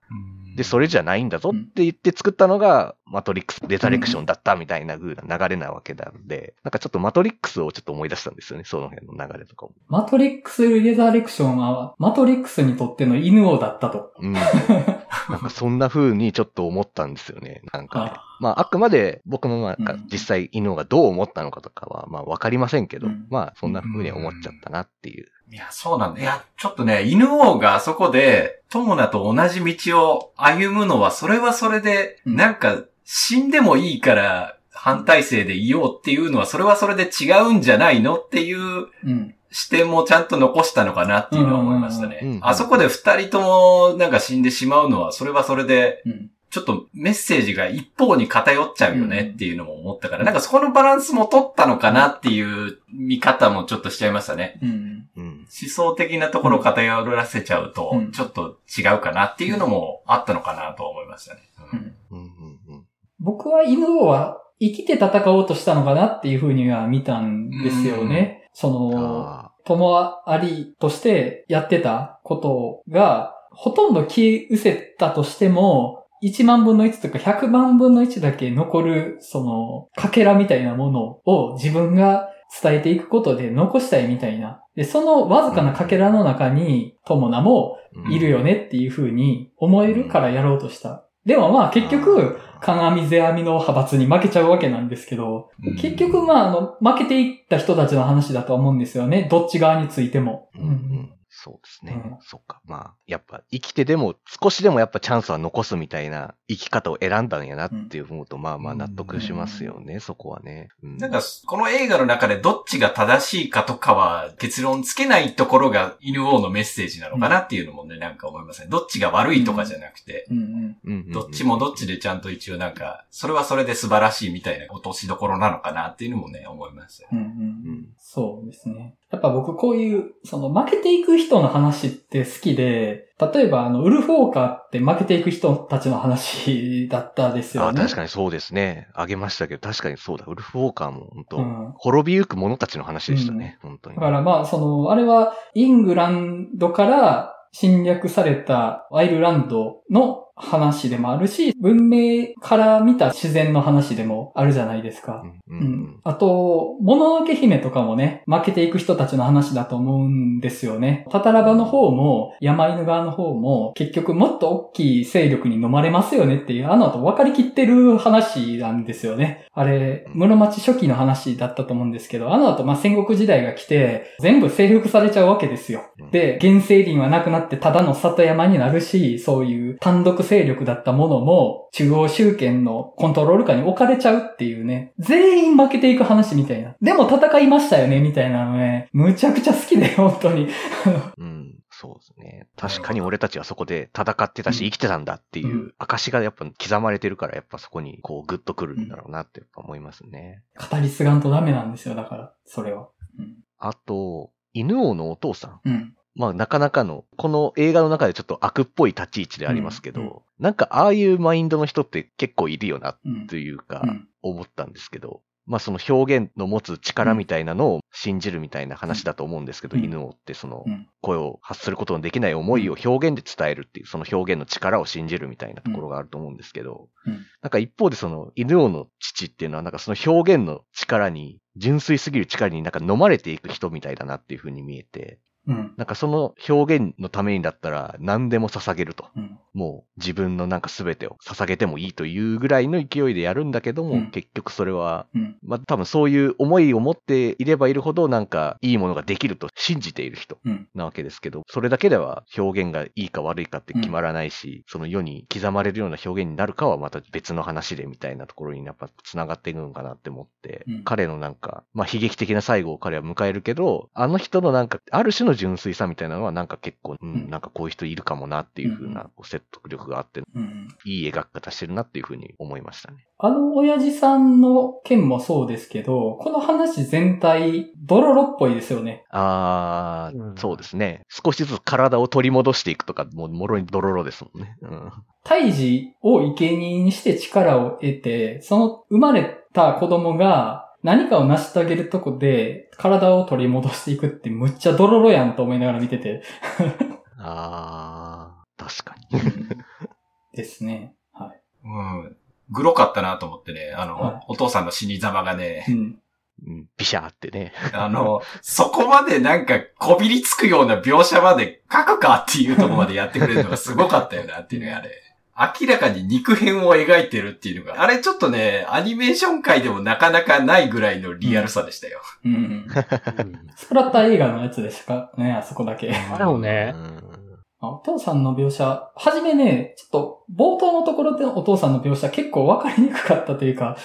で、それじゃないんだぞって言って作ったのが、マトリックス・レザレクションだったみたいな風な流れなわけなんで、なんかちょっとマトリックスをちょっと思い出したんですよね、その辺の流れとかも。マトリックス・レザレクションは、マトリックスにとっての犬王だったと。うん。なんかそんな風にちょっと思ったんですよね、なんかね。まあ、あくまで僕もなんかうん実際犬がどう思ったのかとかは、まあわかりませんけど、うんまあそんな風に思っちゃったなっていう。いや、そうなんだ。いや、ちょっとね、犬王があそこで、友ナと同じ道を歩むのは、それはそれで、うんなんか、死んでもいいから、反体制でいようっていうのは、それはそれで違うんじゃないのっていううん。視点もちゃんと残したのかなっていうのは思いましたうんうんうん。ねあそこで二人ともなんか死んでしまうのは、それはそれで、うん。ちょっとメッセージが一方に偏っちゃうよねっていうのも思ったから、なんかそこのバランスも取ったのかなっていう見方もちょっとしちゃいましたね。うん。うん。思想的なところを偏らせちゃうとうん、ちょっと違うかなっていうのもあったのかなと思いましたね。ううんんうんうんうん僕は犬王は生きて戦おうとしたのかなっていうふうには見たんですよね。その、あ友ありとしてやってたことが、ほとんど消え失せたとしても、1万分の1とか100万分の1だけ残る、その、かけらみたいなものを自分が伝えていくことで残したいみたいな。で、そのわずかなかけらの中に、友名もーいるよねっていう風に思えるからやろうとした。でもまあ結局、、カンアミゼアミの派閥に負けちゃうわけなんですけど、うん結局まああの、負けていった人たちの話だと思うんですよね。どっち側についても。うんうんそうですね。うんそっか。まあ、やっぱ生きてでも少しでもやっぱチャンスは残すみたいな生き方を選んだんやなって思うと、まあまあ納得しますよね、そこはね。うんなんか、この映画の中でどっちが正しいかとかは結論つけないところが犬王のメッセージなのかなっていうのもね、なんか思いますね。どっちが悪いとかじゃなくて、うんうん。うんうんうんどっちもどっちでちゃんと一応なんか、それはそれで素晴らしいみたいな落としどころなのかなっていうのもね、思いましたようんうんうんそうですね。やっぱ僕こういう、その負けていく人の話って好きで、例えばあの、ウルフォーカーって負けていく人たちの話だったですよあね。確かにそうですね。あげましたけど、確かにそうだ。ウルフ・ウォーカーも本当、うん滅びゆく者たちの話でしたね。本当に。だからまあ、その、あれはイングランドから侵略されたアイルランドの話でもあるし、文明から見た自然の話でもあるじゃないですか。ううんん。あと、もののけ姫とかもね、負けていく人たちの話だと思うんですよね。タタラバの方も、山犬側の方も、結局もっと大きい勢力に飲まれますよねっていう、あの後分かりきってる話なんですよね。あれ、室町初期の話だったと思うんですけど、あの後、まあ、戦国時代が来て、全部征服されちゃうわけですよ。で、原生林はなくなってただの里山になるし、そういう単独勢力だったものも、中央集権のコントロール下に置かれちゃうっていうね、全員負けていく話みたいな。でも戦いましたよね、みたいなのね、むちゃくちゃ好きで、本当に。うん。そうですね。確かに俺たちはそこで戦ってたしうん生きてたんだっていううん証がやっぱ刻まれてるから、やっぱそこにこうグッとくるんだろうなってやっぱ思いますね。語り継がんとダメなんですよ、だから、それは。うん。あと、犬王のお父さん。うん。まあなかなかの、この映画の中でちょっと悪っぽい立ち位置でありますけど、うんうん。なんかああいうマインドの人って結構いるよなうんというか、うん。思ったんですけど、まあその表現の持つ力みたいなのを信じるみたいな話だと思うんですけど、うん。犬王ってそのうん。声を発することのできない思いを表現で伝えるっていう、その表現の力を信じるみたいなところがあると思うんですけど、うん。なんか一方でその犬王の父っていうのはなんかその表現の力に、純粋すぎる力になんか飲まれていく人みたいだなっていう風に見えて、うん。なんかその表現のためにだったら何でも捧げると。うん。もう自分のなんか全てを捧げてもいいというぐらいの勢いでやるんだけども、うん結局それは、うん。まあ多分そういう思いを持っていればいるほどなんかいいものができると信じている人うん。なわけですけど、それだけでは表現がいいか悪いかって決まらないし、その世に刻まれるような表現になるかはまた別の話でみたいなところにやっぱ繋がっていくのかなって思って、うん彼のなんか、まあ悲劇的な最後を彼は迎えるけど、あの人のなんか、ある種の純粋さみたいなのはなんか結構、うん、うんなんかこういう人いるかもなっていう風うんなこう説得力があって、うん。いい描き方してるなっていう風に思いましたね。あの親父さんの件もそうですけど、この話全体、ドロロっぽいですよね。あー、うんそうですね。少しずつ体を取り戻していくとか、もうもろにドロロですもんね。うん。胎児を生贄にして力を得て、その生まれた子供が何かを成し遂げるとこで体を取り戻していくってむっちゃドロロやんと思いながら見てて。あー、確かに。ですね。はい。うん。グロかったなと思ってね、あの、はいお父さんの死に様がねう、ん。うん、ビシャーってね。あの、そこまでなんかこびりつくような描写まで書くかっていうところまでやってくれるのがすごかったよなっていうね、あれ。明らかに肉片を描いてるっていうのが、あれちょっとね、アニメーション界でもなかなかないぐらいのリアルさでしたよ。うん。うんスプラッター映画のやつでしか？ね、あそこだけ。あれもねお父さんの描写、はじめね、ちょっと冒頭のところでのお父さんの描写結構わかりにくかったというか、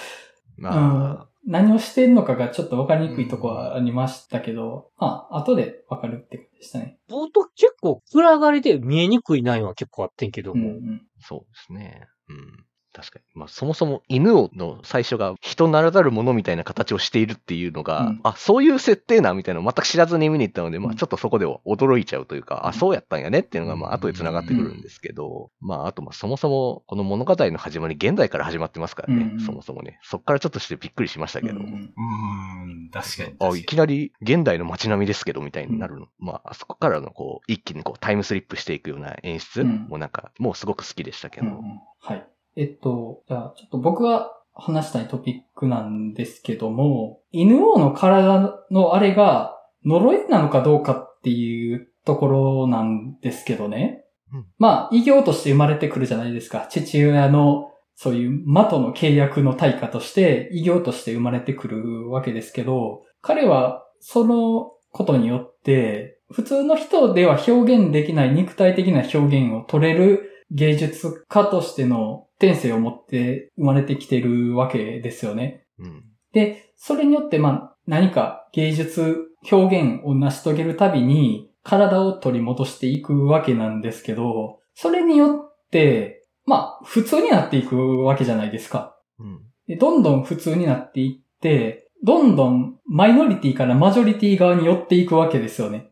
まあ、何をしてんのかがちょっとわかりにくいとこはありましたけど、まあ、後でわかるってことでしたね。冒頭結構暗がりで見えにくい内容は結構あってんけども。うんうん。そうですね。うん。確かに。まあ、そもそも犬をの最初が人ならざるものみたいな形をしているっていうのが、うんあ、そういう設定なみたいなのを全く知らずに見に行ったので、まあ、うんちょっとそこでは驚いちゃうというか、うんあ、そうやったんやねっていうのが、まあ、後で繋がってくるんですけど、まあ、あと、まあ、そもそも、この物語の始まり、現代から始まってますからね、うんそもそもね。そっからちょっとしてびっくりしましたけど、うんうん確かに確あ。いきなり現代の街並みですけど、みたいになるの。まあ、あそこからのこう、一気にこう、タイムスリップしていくような演出うんもなんか、もうすごく好きでしたけど、うんうんはい。えっと、じゃあ、ちょっと僕が話したいトピックなんですけども、犬王の体のあれが呪いなのかどうかっていうところなんですけどね。うんまあ、異形として生まれてくるじゃないですか。父親のそういう魔との契約の対価として異形として生まれてくるわけですけど、彼はそのことによって、普通の人では表現できない肉体的な表現を取れる芸術家としての天性を持って生まれてきてるわけですよね。うん。で、それによってまあ何か芸術表現を成し遂げるたびに体を取り戻していくわけなんですけど、それによって、まあ普通になっていくわけじゃないですか。うん。でどんどん普通になっていって、どんどんマイノリティからマジョリティ側に寄っていくわけですよね。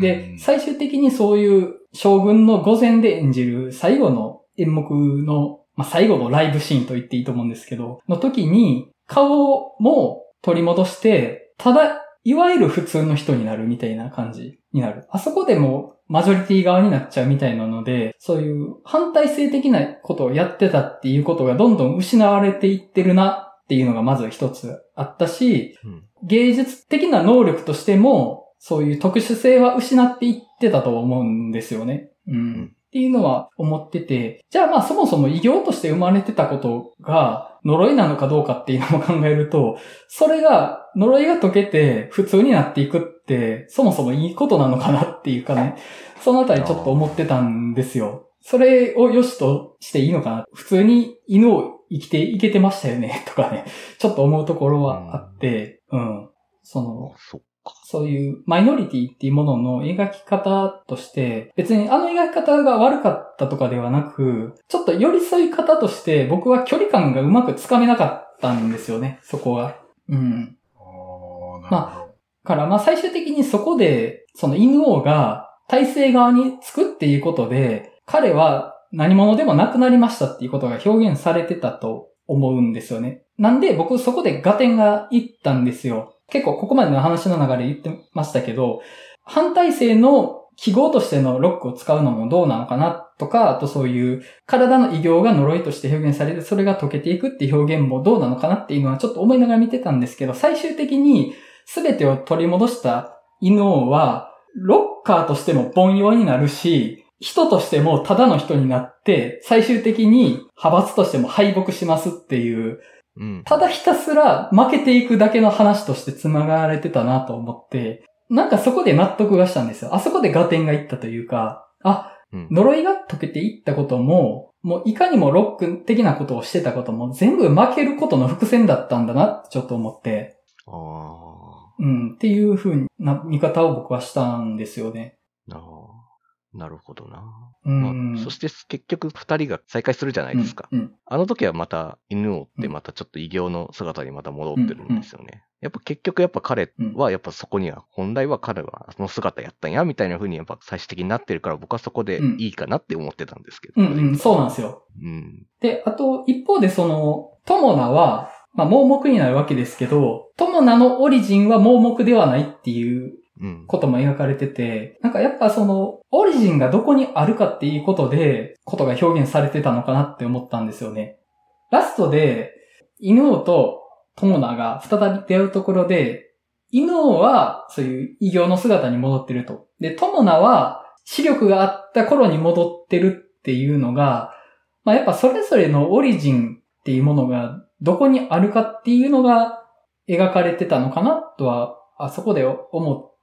で、最終的にそういう将軍の御前で演じる最後の演目の、まあ、最後のライブシーンと言っていいと思うんですけど、の時に顔も取り戻して、ただいわゆる普通の人になるみたいな感じになる。あそこでもマジョリティ側になっちゃうみたいなので、そういう反対性的なことをやってたっていうことがどんどん失われていってるなっていうのがまず一つあったし、うん芸術的な能力としても、そういう特殊性は失っていってたと思うんですよね。うん。んっていうのは思ってて、じゃあまあそもそも異形として生まれてたことが呪いなのかどうかっていうのも考えると、それが呪いが解けて普通になっていくって、そもそもいいことなのかなっていうかね、そのあたりちょっと思ってたんですよ。それを良しとしていいのかな普通に犬を生きていけてましたよねとかね、ちょっと思うところはあって、うん。その、そ。そういうマイノリティっていうものの描き方として、別にあの描き方が悪かったとかではなく、ちょっと寄り添い方として僕は距離感がうまくつかめなかったんですよね、そこは。うん。おーなるほど。から、まあ最終的にそこで、その犬王が体制側につくっていうことで、彼は何者でもなくなりましたっていうことが表現されてたと思うんですよね。なんで僕そこで合点がいったんですよ。結構ここまでの話の流れ言ってましたけど、反体制の記号としてのロックを使うのもどうなのかなとか、あとそういう体の異形が呪いとして表現されて、それが解けていくっていう表現もどうなのかなっていうのはちょっと思いながら見てたんですけど、最終的にすべてを取り戻した犬王は、ロッカーとしても凡庸になるし、人としてもただの人になって、最終的に派閥としても敗北しますっていう、うん。ただひたすら負けていくだけの話として繋がれてたなと思って、なんかそこで納得がしたんですよ。あそこで合点がいったというか、あ、うん呪いが解けていったことも、もういかにもロック的なことをしてたことも全部負けることの伏線だったんだなってちょっと思って、ああ。うん、っていう風な見方を僕はしたんですよね。なあなるほどな。うん。まあ、そして結局二人が再会するじゃないですか。うん。あの時はまた犬王ってまたちょっと異形の姿にまた戻ってるんですよね。やっぱ結局やっぱ彼はやっぱそこには、本来は彼はその姿やったんやみたいな風にやっぱ最終的になってるから僕はそこでいいかなって思ってたんですけど。うん、うん、そうなんですよ。うん。で、あと、一方でその、友名は、まあ、盲目になるわけですけど、友名のオリジンは盲目ではないっていううん。ことも描かれてて、なんかやっぱその、オリジンがどこにあるかっていうことで、ことが表現されてたのかなって思ったんですよね。ラストで、犬王と友名が再び出会うところで、犬王はそういう異形の姿に戻ってると。で、友名は視力があった頃に戻ってるっていうのが、まあやっぱそれぞれのオリジンっていうものがどこにあるかっていうのが描かれてたのかなとは、あそこで思って、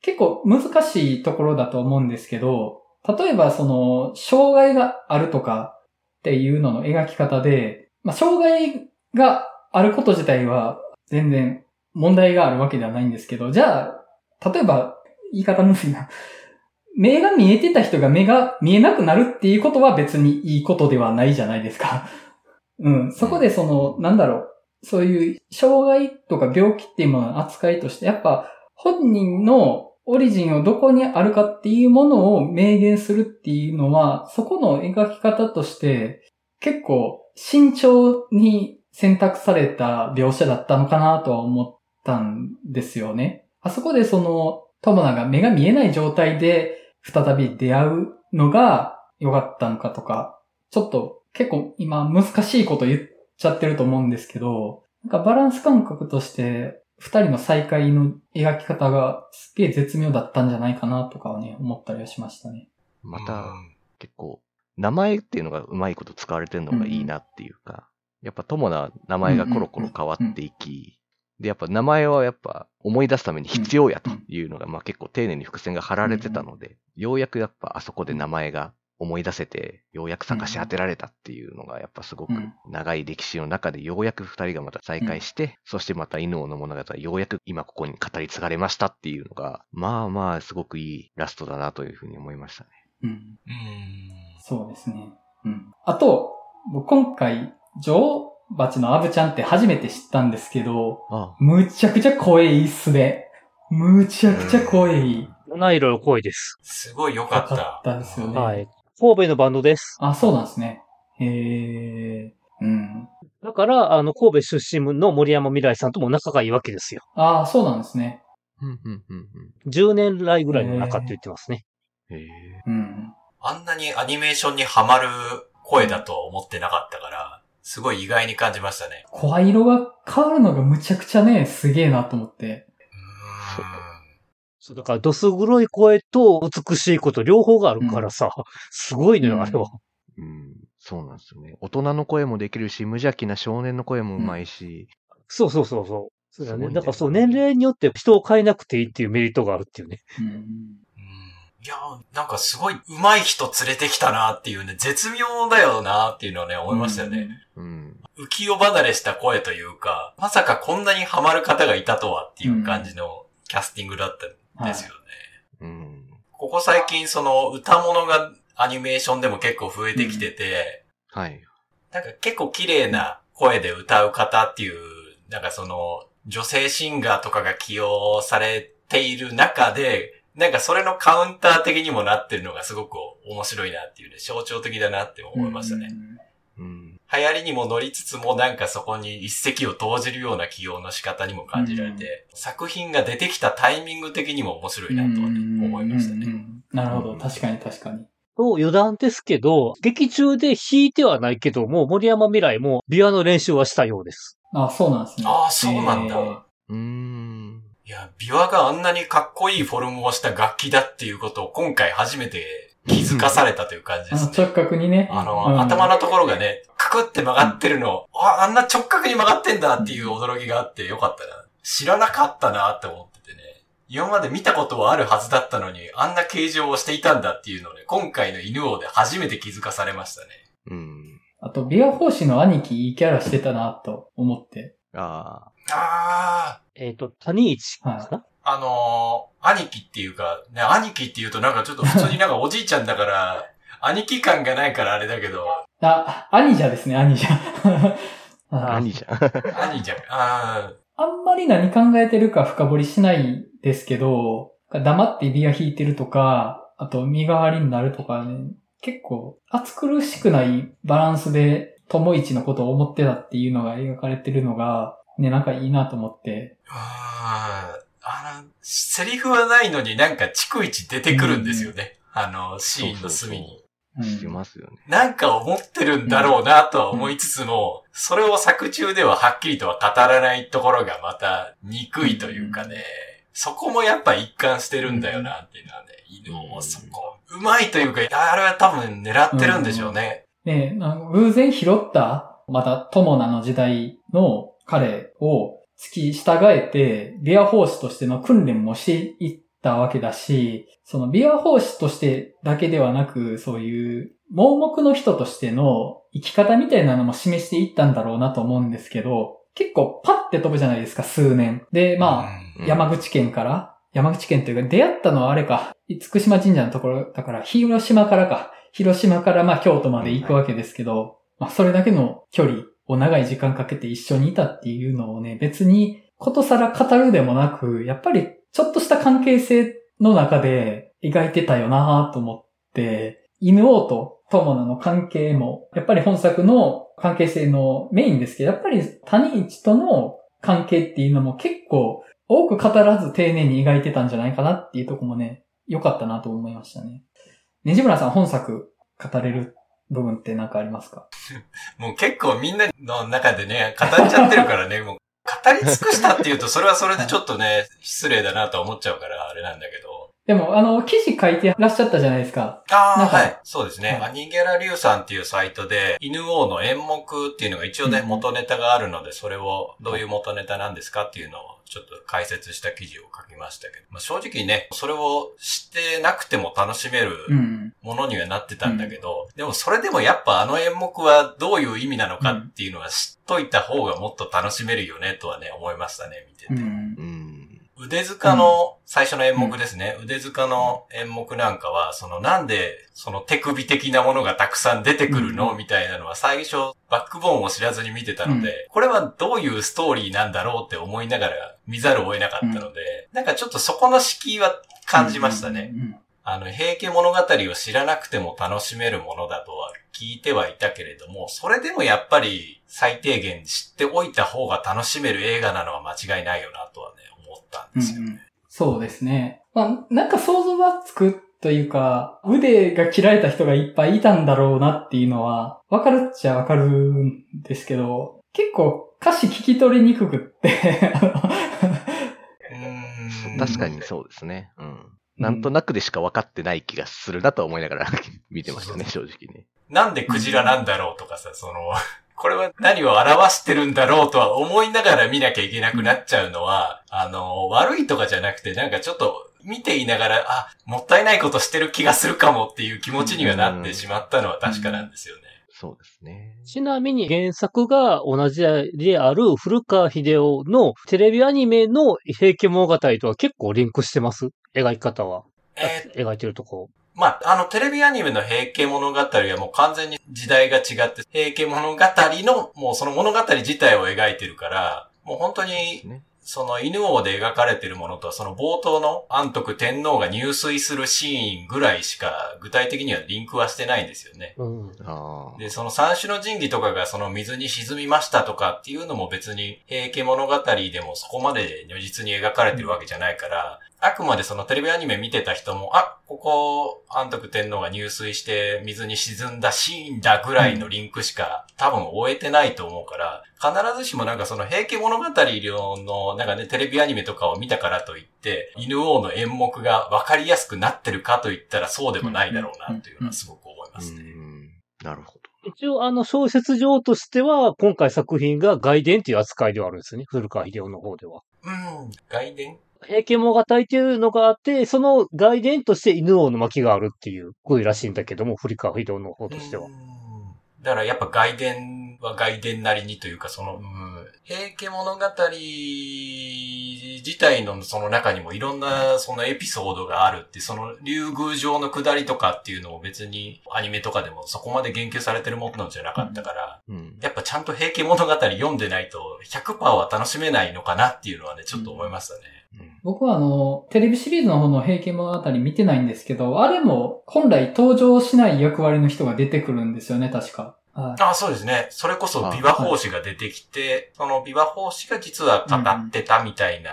結構難しいところだと思うんですけど、例えばその、障害があるとかっていうのの描き方で、まあ、障害があること自体は全然問題があるわけではないんですけど、じゃあ、例えば、言い方むずいな。目が見えてた人が目が見えなくなるっていうことは別にいいことではないじゃないですか。うん。そこでその、なんだろう。そういう障害とか病気っていうものの扱いとして、やっぱ本人のオリジンをどこにあるかっていうものを明言するっていうのは、そこの描き方として結構慎重に選択された描写だったのかなとは思ったんですよね。あそこでその、友名が目が見えない状態で再び出会うのが良かったのかとか、ちょっと結構今難しいこと言っちゃってると思うんですけど、なんかバランス感覚として二人の再会の描き方がすっげえ絶妙だったんじゃないかなとかはね、思ったりはしましたね。また、結構、名前っていうのがうまいこと使われてるのがいいなっていうか、やっぱ友な名前がコロコロ変わっていき、で、やっぱ名前はやっぱ思い出すために必要やというのが、まあ結構丁寧に伏線が張られてたので、ようやくやっぱあそこで名前が思い出せて、ようやく探し当てられたっていうのが、やっぱすごくうん長い歴史の中でようやく二人がまた再会して、そしてまた犬王の物語がようやく今ここに語り継がれましたっていうのが、まあまあすごくいいラストだなというふうに思いましたね。うん。うん。そうですね。うん。あと、僕今回、女王蜂のアブちゃんって初めて知ったんですけど、あむちゃくちゃ声いいっすね。むちゃくちゃ声いい。七色濃いです。すごい良かった。良かったですよねはい。神戸のバンドです。あ、そうなんですね。へえ。うん。だから、あの、神戸出身の森山未来さんとも仲がいいわけですよ。ああ、そうなんですね。うんうんうん10年来ぐらいの仲って言ってますね。うん。へえ。うん。あんなにアニメーションにハマる声だとは思ってなかったから、すごい意外に感じましたね。声色が変わるのがむちゃくちゃね、すげえなと思って。うーんそう、だから、どす黒い声と美しいこと両方があるからさ、すごいのよ、あれは。うん。そうなんですよね。大人の声もできるし、無邪気な少年の声もうまいし。そうそうそうそう。そうだね。だからそう、年齢によって人を変えなくていいっていうメリットがあるっていうね。うん。うんいや、なんかすごい上手い人連れてきたなっていうね、絶妙だよなっていうのはね、思いましたよね。うん。浮世離れした声というか、まさかこんなにハマる方がいたとはっていう感じのキャスティングだったんですよね。うん。ここ最近その歌物がアニメーションでも結構増えてきてて、はい。なんか結構綺麗な声で歌う方っていう、なんかその女性シンガーとかが起用されている中で、なんかそれのカウンター的にもなってるのがすごく面白いなっていうね、象徴的だなって思いましたね。うん。流行りにも乗りつつもなんかそこに一石を投じるような起用の仕方にも感じられて、作品が出てきたタイミング的にも面白いなとはね、思いましたね。うんうんうんなるほど。確かに確かに。と余談ですけど、劇中で弾いてはないけども、森山未来もビワの練習はしたようです。あそうなんですね。ああ、そうなんだ。えーうーん。いや、ビワがあんなにかっこいいフォルムをした楽器だっていうことを今回初めて気づかされたという感じですね。直角にね。あの、うん頭のところがね、カクって曲がってるの、あ、あんな直角に曲がってんだっていう驚きがあってよかったな。知らなかったなって思っててね。今まで見たことはあるはずだったのに、あんな形状をしていたんだっていうのをね、今回の犬王で初めて気づかされましたね。うん。あと、ビア法師の兄貴いいキャラしてたなと思って。ああえっ、と、谷一かな、あ、あのー兄貴っていうか、ね、兄貴っていうとなんかちょっと普通になんかおじいちゃんだから、兄貴感がないからあれだけど、あ、兄者ですね、兄者。あ。あ兄じゃん。兄じゃん。ああんまり何考えてるか深掘りしないですけど、黙ってビア弾いてるとか、あと身代わりになるとかね、結構暑苦しくないバランスで友一のことを思ってたっていうのが描かれてるのが、ね、なんかいいなと思って。あーあの、セリフはないのになんか逐一出てくるんですよね。あの、シーンの隅に。うますよね。なんか思ってるんだろうなとは思いつつも、それを作中でははっきりとは語らないところがまた憎いというかね、そこもやっぱ一貫してるんだよなっていうのはね、犬もそこ、うまいというか、あれは多分狙ってるんでしょうね。ね、なんか偶然拾った、また友名の時代の彼を付き従えて、ビア法師としての訓練もしていったわけだし、そのビア法師としてだけではなく、そういう盲目の人としての生き方みたいなのも示していったんだろうなと思うんですけど、結構パッて飛ぶじゃないですか、数年。で、まあ、山口県から、山口県というか出会ったのはあれか、厳島神社のところだから、広島からか、広島からまあ京都まで行くわけですけど、まあそれだけの距離を長い時間かけて一緒にいたっていうのをね、別にことさら語るでもなく、やっぱりちょっとした関係性の中で描いてたよなと思って、犬王と友名の関係も、やっぱり本作の関係性のメインですけど、やっぱり谷一との関係っていうのも結構多く語らず丁寧に描いてたんじゃないかなっていうとこもね、良かったなと思いましたね。ねじむらさん本作語れる部分って何かありますか？もう結構みんなの中でね、語っちゃってるからね、もう語り尽くしたっていうと、それはそれでちょっとね、失礼だなと思っちゃうから、あれなんだけど。でも、あの、記事書いてらっしゃったじゃないですか。ああ、はい。そうですね。はいアニギャラリュウさんっていうサイトで、犬王の演目っていうのが一応ね、うん元ネタがあるので、それをどういう元ネタなんですかっていうのをちょっと解説した記事を書きましたけど、まあ、正直ね、それを知ってなくても楽しめるうん。ものにはなってたんだけど、でもそれでもやっぱあの演目はどういう意味なのかっていうのは知っといた方がもっと楽しめるよねとはね、思いましたね、見てて。うん。うん。腕塚の最初の演目ですね。腕塚の演目なんかは、そのなんでその手首的なものがたくさん出てくるの、うんみたいなのは最初バックボーンを知らずに見てたので、これはどういうストーリーなんだろうって思いながら見ざるを得なかったので、なんかちょっとそこの敷居は感じましたね。うん。あの、平家物語を知らなくても楽しめるものだとは聞いてはいたけれども、それでもやっぱり最低限知っておいた方が楽しめる映画なのは間違いないよなとはね、思ったんですよね。うんうんそうですね。まあ、なんか想像はつくというか、腕が切られた人がいっぱいいたんだろうなっていうのは、わかるっちゃわかるんですけど、結構歌詞聞き取りにくくって、確かにそうですね。うん。なんとなくでしか分かってない気がするなと思いながら 見てましたね、正直ね。なんでクジラなんだろうとかさ、その、これは何を表してるんだろうとは思いながら見なきゃいけなくなっちゃうのは、あの、悪いとかじゃなくて、なんかちょっと見ていながら、あ、もったいないことしてる気がするかもっていう気持ちにはなってしまったのは確かなんですよね。そうですね。ちなみに原作が同じである古川秀夫のテレビアニメの平家物語とは結構リンクしてます？描き方は。え描いてるとこ。まあ、あの、テレビアニメの平家物語はもう完全に時代が違って、平家物語の、もうその物語自体を描いてるから、もう本当に、ねその犬王で描かれてるものとは、その冒頭の安徳天皇が入水するシーンぐらいしか、具体的にはリンクはしてないんですよね。うん。で、その三種の神器とかがその水に沈みましたとかっていうのも別に平家物語でもそこまで如実に描かれてるわけじゃないから、あくまでそのテレビアニメ見てた人も、あ、ここ安徳天皇が入水して水に沈んだシーンだぐらいのリンクしか多分終えてないと思うから、必ずしもなんかその平家物語のなんかね、テレビアニメとかを見たからといって、犬王の演目が分かりやすくなってるかといったらそうでもないだろうなというのはすごく思いますね。うん。なるほど。一応、あの、小説上としては、今回作品が外伝っていう扱いではあるんですよね。古川秀夫の方では。うん、外伝？平家物語っていうのがあって、その外伝として犬王の巻があるっていう声らしいんだけども、古川秀夫の方としてはう。んだからやっぱ外伝は外伝なりにというか、その、うん、平家物語自体のその中にもいろんなそのエピソードがあるって、その竜宮城の下りとかっていうのも別にアニメとかでもそこまで言及されてるものじゃなかったから、うん。やっぱちゃんと平家物語読んでないと100%は楽しめないのかなっていうのはね、ちょっと思いましたね。僕はあの、テレビシリーズの方の平家物語見てないんですけど、あれも本来登場しない役割の人が出てくるんですよね、確か。はいあそうですね。それこそビワ法師が出てきて、そのビワ法師が実は語ってたみたいな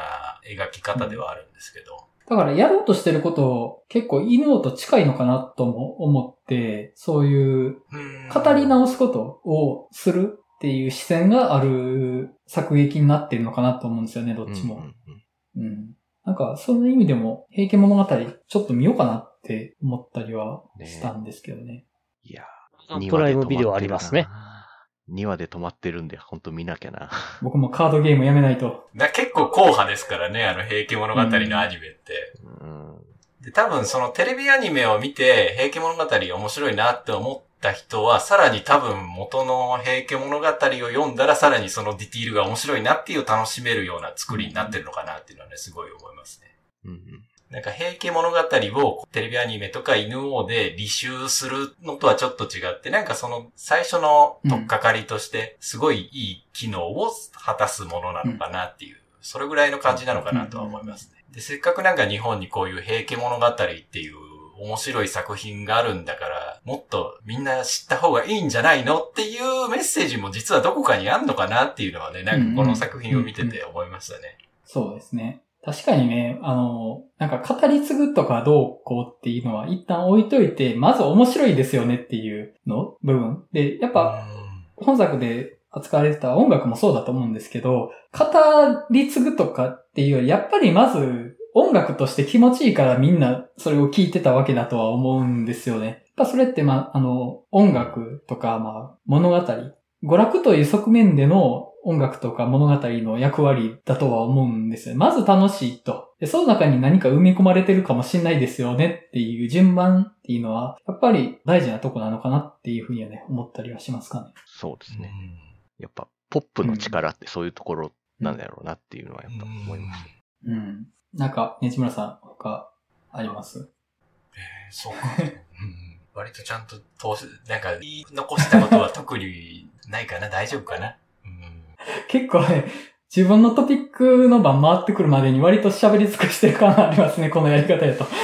描き方ではあるんですけど。だからやろうとしてることを結構犬王と近いのかなとも思って、そういううん語り直すことをするっていう視線がある作劇になってるのかなと思うんですよね、どっちも。うんうんうんうん。なんか、その意味でも、平家物語、ちょっと見ようかなって思ったりはしたんですけどね。いや、プライムビデオありますね。2話で止まってるんで、ほんと見なきゃな。僕もカードゲームやめないと。だ結構硬派ですからね、あの平家物語のアニメって。うん。で多分そのテレビアニメを見て平家物語面白いなって思った人は、さらに多分元の平家物語を読んだらさらにそのディティールが面白いなっていう楽しめるような作りになってるのかなっていうのはね、すごい思いますね。うんうん。なんか平家物語をテレビアニメとか犬王で履修するのとはちょっと違って、なんかその最初の取っかかりとして、すごいいい機能を果たすものなのかなっていう、それぐらいの感じなのかなとは思いますね。で、せっかくなんか日本にこういう平家物語っていう面白い作品があるんだから、もっとみんな知った方がいいんじゃないのっていうメッセージも実はどこかにあんのかなっていうのはね、なんかこの作品を見てて思いましたね。そうですね。確かにね、あの、なんか語り継ぐとかどうこうっていうのは一旦置いといて、まず面白いですよねっていうの部分。で、やっぱ本作で扱われてた音楽もそうだと思うんですけど、語り継ぐとかっていうより、やっぱりまず音楽として気持ちいいからみんなそれを聴いてたわけだとは思うんですよね。やっぱそれってまあ、あの、音楽とかまあ、物語、娯楽という側面での音楽とか物語の役割だとは思うんですよ。まず楽しいと。で、その中に何か埋め込まれてるかもしれないですよねっていう順番っていうのは、やっぱり大事なとこなのかなっていうふうにはね、思ったりはしますかね。そうですね。やっぱ、ポップの力ってそういうところなんだろうなっていうのはやっぱ思います。うん。なんか、ねじむらさん、他、あります？えーそうか。うん割とちゃんと通し、なんか、言い残したことは特にないかな？大丈夫かな？うん結構ね、自分のトピックの番回ってくるまでに割と喋り尽くしてる感がありますね、このやり方やと。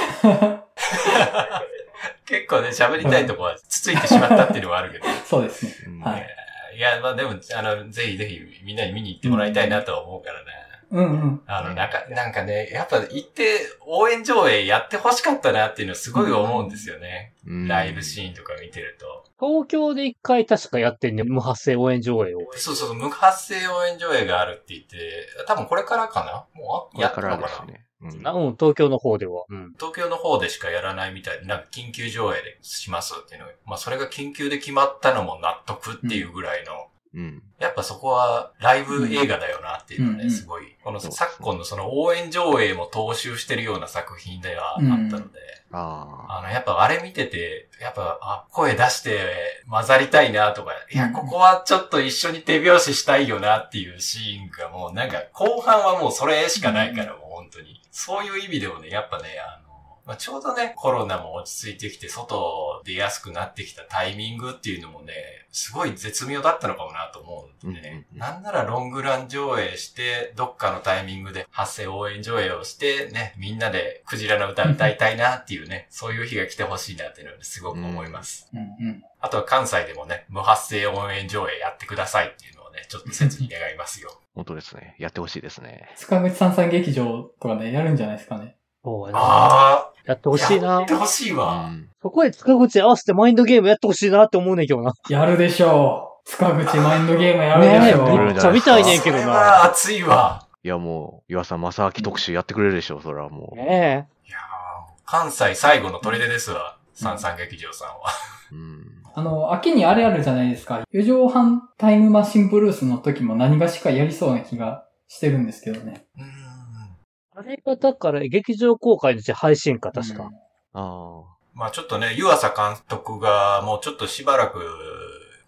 構ね、喋りたいとこはつついてしまったっていうのはあるけど。そうですね。うんはいいや、まあでも、あの、ぜひぜひみんなに見に行ってもらいたいなとは思うからね。うんうん。あの、なんか、なんかね、やっぱ行って応援上映やって欲しかったなっていうのはすごい思うんですよね。うんライブシーンとか見てると。東京で一回確かやってんね、無発声応援上映を。そうそうそう、無発声応援上映があるって言って、多分これからかな？もうあやったらのかな？ですね。うんあうん、東京の方では。うん。東京の方でしかやらないみたいで、なんか緊急上映でしますっていうのが、まあそれが緊急で決まったのも納得っていうぐらいの、うん。やっぱそこはライブ映画だよなっていうのはね、うんすごい、この昨今のその応援上映も踏襲してるような作品ではあったので、あの、やっぱあれ見てて、やっぱ、あ、声出して混ざりたいなとか、いや、うんここはちょっと一緒に手拍子したいよなっていうシーンがもうなんか、後半はもうそれしかないから、もう本当に。そういう意味でもね、やっぱね、あの、まあ、ちょうどね、コロナも落ち着いてきて、外出やすくなってきたタイミングっていうのもね、すごい絶妙だったのかもなと思うんでね。うんうんうんなんならロングラン上映して、どっかのタイミングで発声応援上映をして、ね、みんなでクジラの歌歌いたいなっていうね、そういう日が来てほしいなっていうのをすごく思います。うんうん。あとは関西でもね、無発声応援上映やってくださいっていうのをね、ちょっと切に願いますよ。本当ですね。やってほしいですね。塚口三三劇場とかでやるんじゃないですかね。そうやな。あやってほあ、しいなやっ。てほしいうわ。ん。そこへ塚口合わせてマインドゲームやってほしいなって思うねんけどな。やるでしょう。塚口マインドゲームやるでねえ、しょう。めっちゃ見たいねんけどな。は熱いわ。いやもう、岩佐正明特集やってくれるでしょ、それはもねいやー関西最後の砦ですわ。三三劇場さんは。う。うん。あの、秋にあれあるじゃないですか。四畳半タイムマシンブルースの時も何がしかやりそうな気がしてるんですけどね。うーん。え。あれがだから劇場公開のうち配信か、確か。あまあちょっとね、湯浅監督がもうちょっとしばらく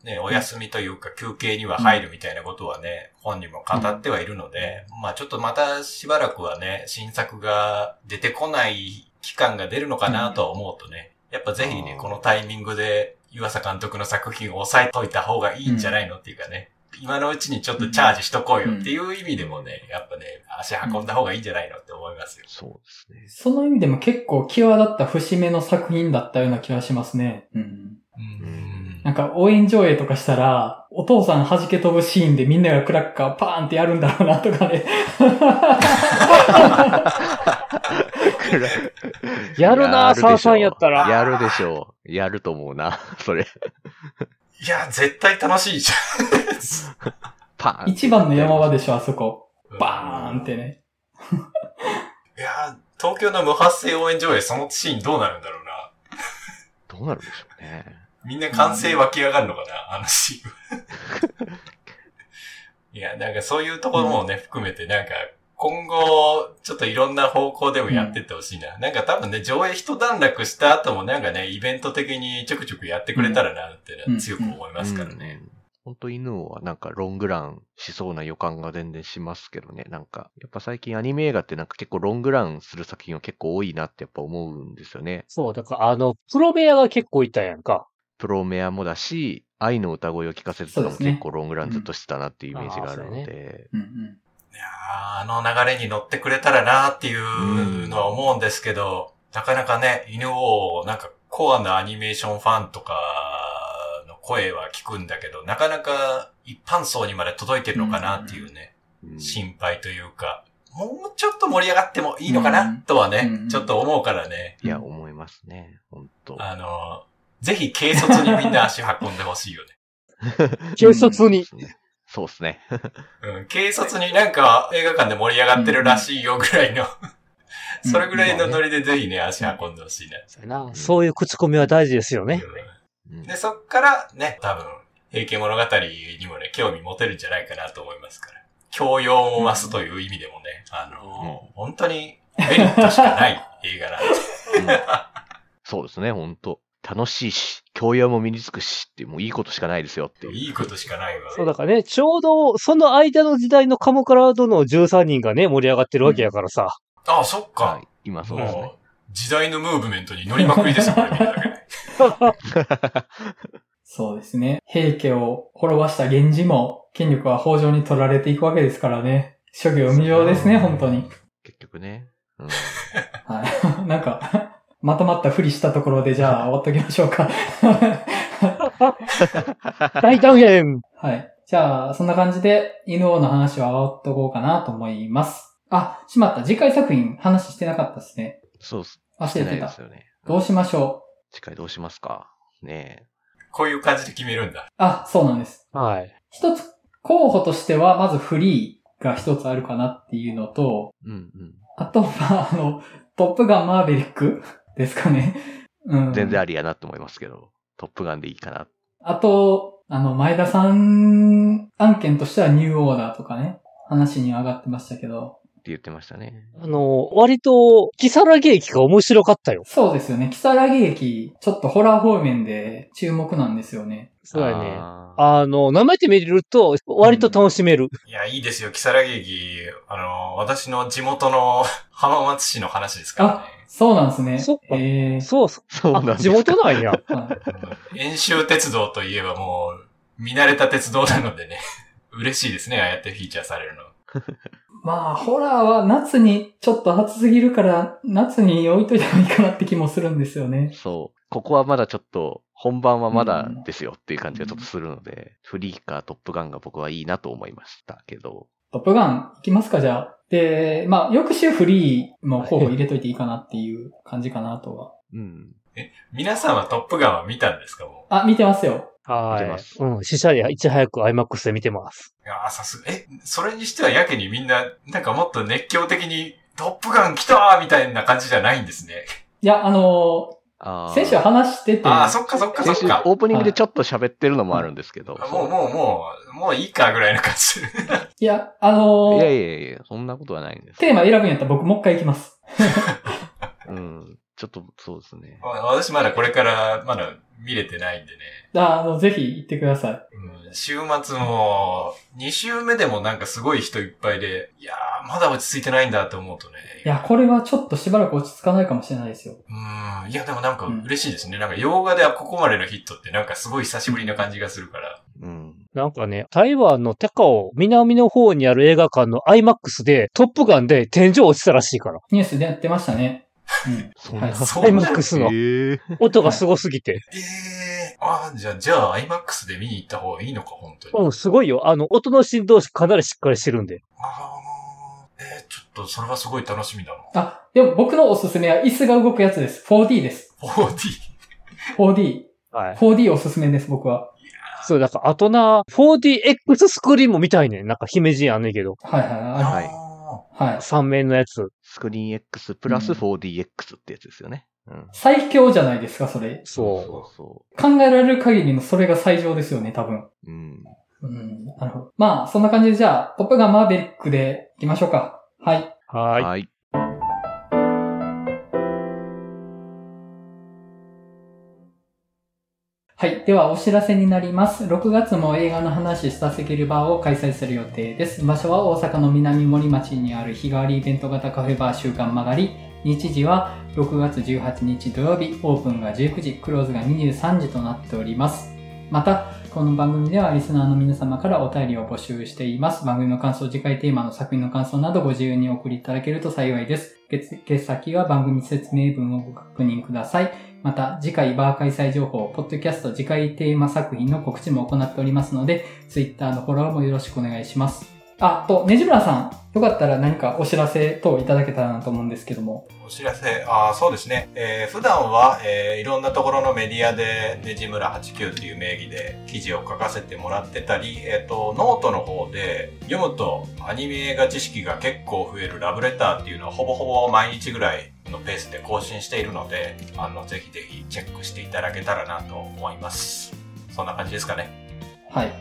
ね、お休みというか休憩には入るみたいなことはね、本人も語ってはいるので、まあちょっとまたしばらくはね、新作が出てこない期間が出るのかなとは思うとね、やっぱぜひねこのタイミングで湯浅監督の作品を抑えといた方がいいんじゃないのっていうかね、今のうちにちょっとチャージしとこうよっていう意味でもね、やっぱね、足運んだ方がいいんじゃないのって思いますよあ。。そうですね。その意味でも結構際立った節目の作品だったような気がしますね。うん。うんなんか応援上映とかしたら、お父さん弾け飛ぶシーンでみんながクラッカーパーンってやるんだろうなとかね。やるな、三三やったら。やるでしょう。やると思うな、それ。いや、絶対楽しいじパーン。一番の山場でしょ、あそこ。ゃん。バーンってね。いや、東京の無発声応援上映、そのシーンどうなるんだろうな。どうなるんでしょうね。みんな歓声湧き上がるのかな、あのシーン。いや、なんかそういうところもね、含めて、なんか、今後、ちょっといろんな方向でもやってってほしいな。なんか多分ね、上映一段落した後もなんかね、イベント的にちょくちょくやってくれたらなってね、うん強く思いますからね。本当犬はなんかロングランしそうな予感が全然しますけどね。なんか、やっぱ最近アニメ映画ってなんか結構ロングランする作品は結構多いなってやっぱ思うんですよね。そう、だからあの、プロメアが結構いたやんか。プロメアもだし、愛の歌声を聞かせるとかも結構ロングランずっとしてたなっていうイメージがあるのうんあで。うんうん。いやーあの流れに乗ってくれたらなっていうのは思うんですけど、なかなかね、犬をなんかコアなアニメーションファンとかの声は聞くんだけど、なかなか一般層にまで届いてるのかなっていうね、うん心配というか、もうちょっと盛り上がってもいいのかな、うんとはね、うんちょっと思うからね、いや、思いますね。本当あの、ぜひ軽率にみんな足運んでほしいよね。軽率に。そうですね。うん、軽率になんか映画館で盛り上がってるらしいよぐらいの、うんそれぐらいのノリでぜひね、足運んでほしいね。そういう口コミは大事ですよね。うんで、そっからね、多分、平家物語にもね、興味持てるんじゃないかなと思いますから。教養を増すという意味でもね、あの、本当にメリットしかない映画なんで。うんそうですね、本当楽しいし、教養も身につくしって、もういいことしかないですよっていう。いいことしかないわ。そうだからね、ちょうどその間の時代のカモカラードの13人がね、盛り上がってるわけやからさ。あそっか。はい、今そうですね。もう、時代のムーブメントに乗りまくりですよ、これ見るだけで。そうですね。平家を滅ばした源氏も、権力は北条に取られていくわけですからね。諸行無常ですね、本当に。結局ね。うん、はい。なんか、まとまったふりしたところで、じゃあ終わっときましょうか。大断言はい。じゃあ、そんな感じで、犬王の話は終わっとこうかなと思います。あ、しまった。次回作品話してなかったですね。そうっす。忘れてたしてないです。よね。どうしましょう。次回どうしますか？ねこういう感じで決めるんだ。あ、そうなんです。はい。一つ、候補としては、まずフリーが一つあるかなっていうのと、え。うんあと、まあ、あの、トップガンマーベリックですかね。うん。うん。全然ありやなと思いますけど、トップガンでいいかな。あと、あの、前田さん案件としてはニューオーダーとかね、話に上がってましたけど、って言ってましたね。あの、割と、キサラ劇が面白かったよ。そうですよね。キサラギ駅、ちょっとホラー方面で注目なんですよね。そうやね。あの、舐めてみると、割と楽しめる。いや、いいですよ、木更木駅。あの、私の地元の浜松市の話ですからね。そうなんですね。そっかええそうそう。あ、そうなんです地元なんや。はい遠州鉄道といえばもう、見慣れた鉄道なのでね。嬉しいですね、ああやってフィーチャーされるの。まあ、ホラーは夏にちょっと暑すぎるから、夏に置いといた方がいいかなって気もするんですよね。そう。ここはまだちょっと、本番はまだですよっていう感じがちょっとするので、フリーかトップガンが僕はいいなと思いましたけど、トップガン行きますか、じゃあ。で、まあ、翌週フリーも候補入れといていいかなっていう感じかなとは。うん。皆さんはトップガンは見たんですかもあ、見てますよ。はい見てます。うん。死者でいち早く IMAX で見てます。う。いやー、さすが、え、それにしてはやけにみんな、なんかもっと熱狂的に、トップガン来たーみたいな感じじゃないんですね。いや、あのあー、先週話してて、ああ、そっかそっかそっか。オープニングでちょっと喋ってるのもあるんですけど。もうもうもう、もういいかぐらいな感じ。いや、あのーいやいやいや、そんなことはないんです。テーマ選ぶんやったら僕もう一回行きます。うん。ちょっと、そうですね。私まだこれから、まだ見れてないんでね。ああの、ぜひ行ってください。うん、週末も、2週目でもなんかすごい人いっぱいで、いやー、まだ落ち着いてないんだと思うとね。いや、これはちょっとしばらく落ち着かないかもしれないですよ。うん、いやでもなんか嬉しいですね。なんか洋画ではここまでのヒットってなんかすごい久しぶりな感じがするから。うん。なんかね、台湾の高尾、南の方にある映画館の IMAX で、トップガンで天井落ちたらしいから。ニュースでやってましたね。うん。そんなはい IMAX のええ音がすごすぎて。ええー、あーじゃあ、じゃあ IMAX で見に行った方がいいのか、本当に。うん、すごいよ。あの、音の振動かなりしっかりしてるんで。あーえー、ちょっとそれはすごい楽しみだな。あ、でも僕のおすすめは椅子が動くやつです。4D です。4D。4D。はい。4D おすすめです、僕は。そう、だから、あとな、4DX スクリーンも見たいねん。なんか、姫路あんねんけど。はいはいはい。はいはい。3面のやつ。スクリーン X プラス 4DX ってやつですよね。うん。最強じゃないですか、それ。そそうそ考えられる限りのそれが最上ですよね、多分。う。うん。うん。なるほど。まあ、そんな感じでじゃあ、トップガンマーベリックで行きましょうか。はい。う。はーい。はい。はい。では、お知らせになります。6月も映画の話させけるバーを開催する予定です。場所は大阪の南森町にある日替わりイベント型カフェバー週刊曲がり。日時は6月18日土曜日、オープンが19時、クローズが23時となっております。また、この番組ではリスナーの皆様からお便りを募集しています。番組の感想、次回テーマの作品の感想などご自由にお送りいただけると幸いです。月月先は番組説明文をご確認ください。また、次回バー開催情報、ポッドキャスト次回テーマ作品の告知も行っておりますので、ツイッターのフォローもよろしくお願いします。あ、と、ねじむらさん、よかったら何かお知らせ等いただけたらなと思うんですけども。お知らせ、ああ、そうですね。えー普段は、えーいろんなところのメディアで、ねじむら89っていう名義で記事を書かせてもらってたり、えっ、と、ノートの方で読むとアニメ映画知識が結構増えるラブレターっていうのをほぼほぼ毎日ぐらいのペースで更新しているので、あの、ぜひぜひチェックしていただけたらなと思います。そんな感じですかね。はい。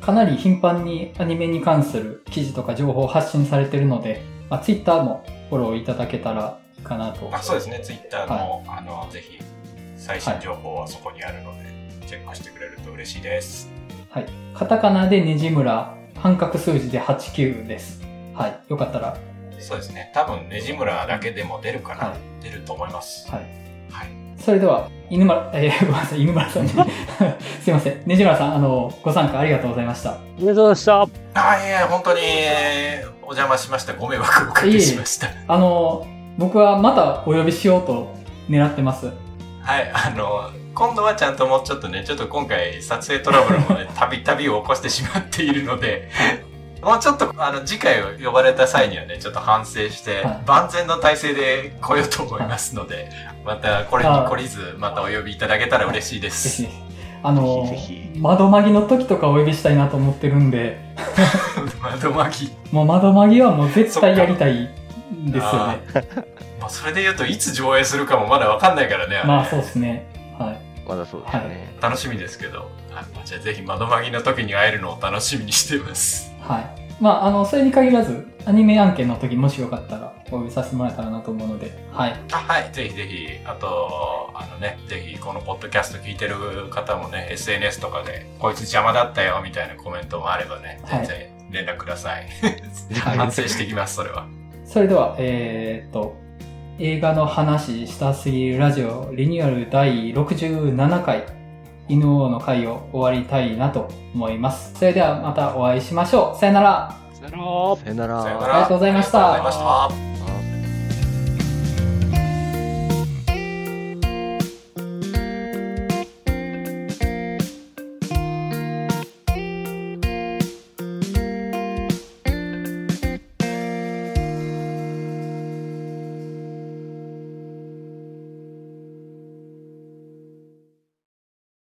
かなり頻繁にアニメに関する記事とか情報を発信されてるので、まあ、ツイッターもフォローいただけたらいいかなと。あそうですね、ツイッターの、あの、ぜひ、最新情報はそこにあるので、チェックしてくれると嬉しいです。はい。カタカナでねじむら、半角数字で89です。はい。よかったら、そうですね。多分、ねじむらだけでも出るかな。はい出ると思います。はい。はい。それでは、犬村、えー、ごめんなさい、犬村さんね。すいません。ねじむらさん、あの、ご参加ありがとうございました。ありがとうございましあ、いや、本当に、お邪魔しました。ご迷惑をおかけしました。あの、僕はまたお呼びしようと狙ってます。はい、あの、今度はちゃんともうちょっとね、ちょっと今回撮影トラブルもね、たびたびを起こしてしまっているので、もうちょっと、あの、次回呼ばれた際にはね、ちょっと反省してはい、万全の体制で来ようと思いますので、またこれに懲りず、またお呼びいただけたら嬉しいでぜす。ひ。あのぜひぜひ窓まぎの時とかお呼びしたいなと思ってるんで、窓巻き。もう窓まぎはもう絶対やりたいんですよね。まあ、それで言うと、いつ上映するかもまだわかんないからね。あれまあそうですね。はい。まだそうですね。楽しみですけど。はいじゃあぜひ窓まぎの時に会えるのを楽しみにしてます。はい。まあ、あの、それに限らず、アニメ案件の時もしよかったらお呼びさせてもらえたらなと思うので、はい。あはい、ぜひぜひ、あと、あのね、ぜひこのポッドキャスト聞いてる方もね、SNS とかで、こいつ邪魔だったよ、みたいなコメントもあればね、はい全然連絡ください。はい反省してきます、それは。それでは、えーっと、映画の話したすぎるラジオリニューアル第67回、犬王の回を終わりたいなと思います。それではまたお会いしましょう。さよなら。さよなら。さよなら。ありがとうございましたありがとうございました。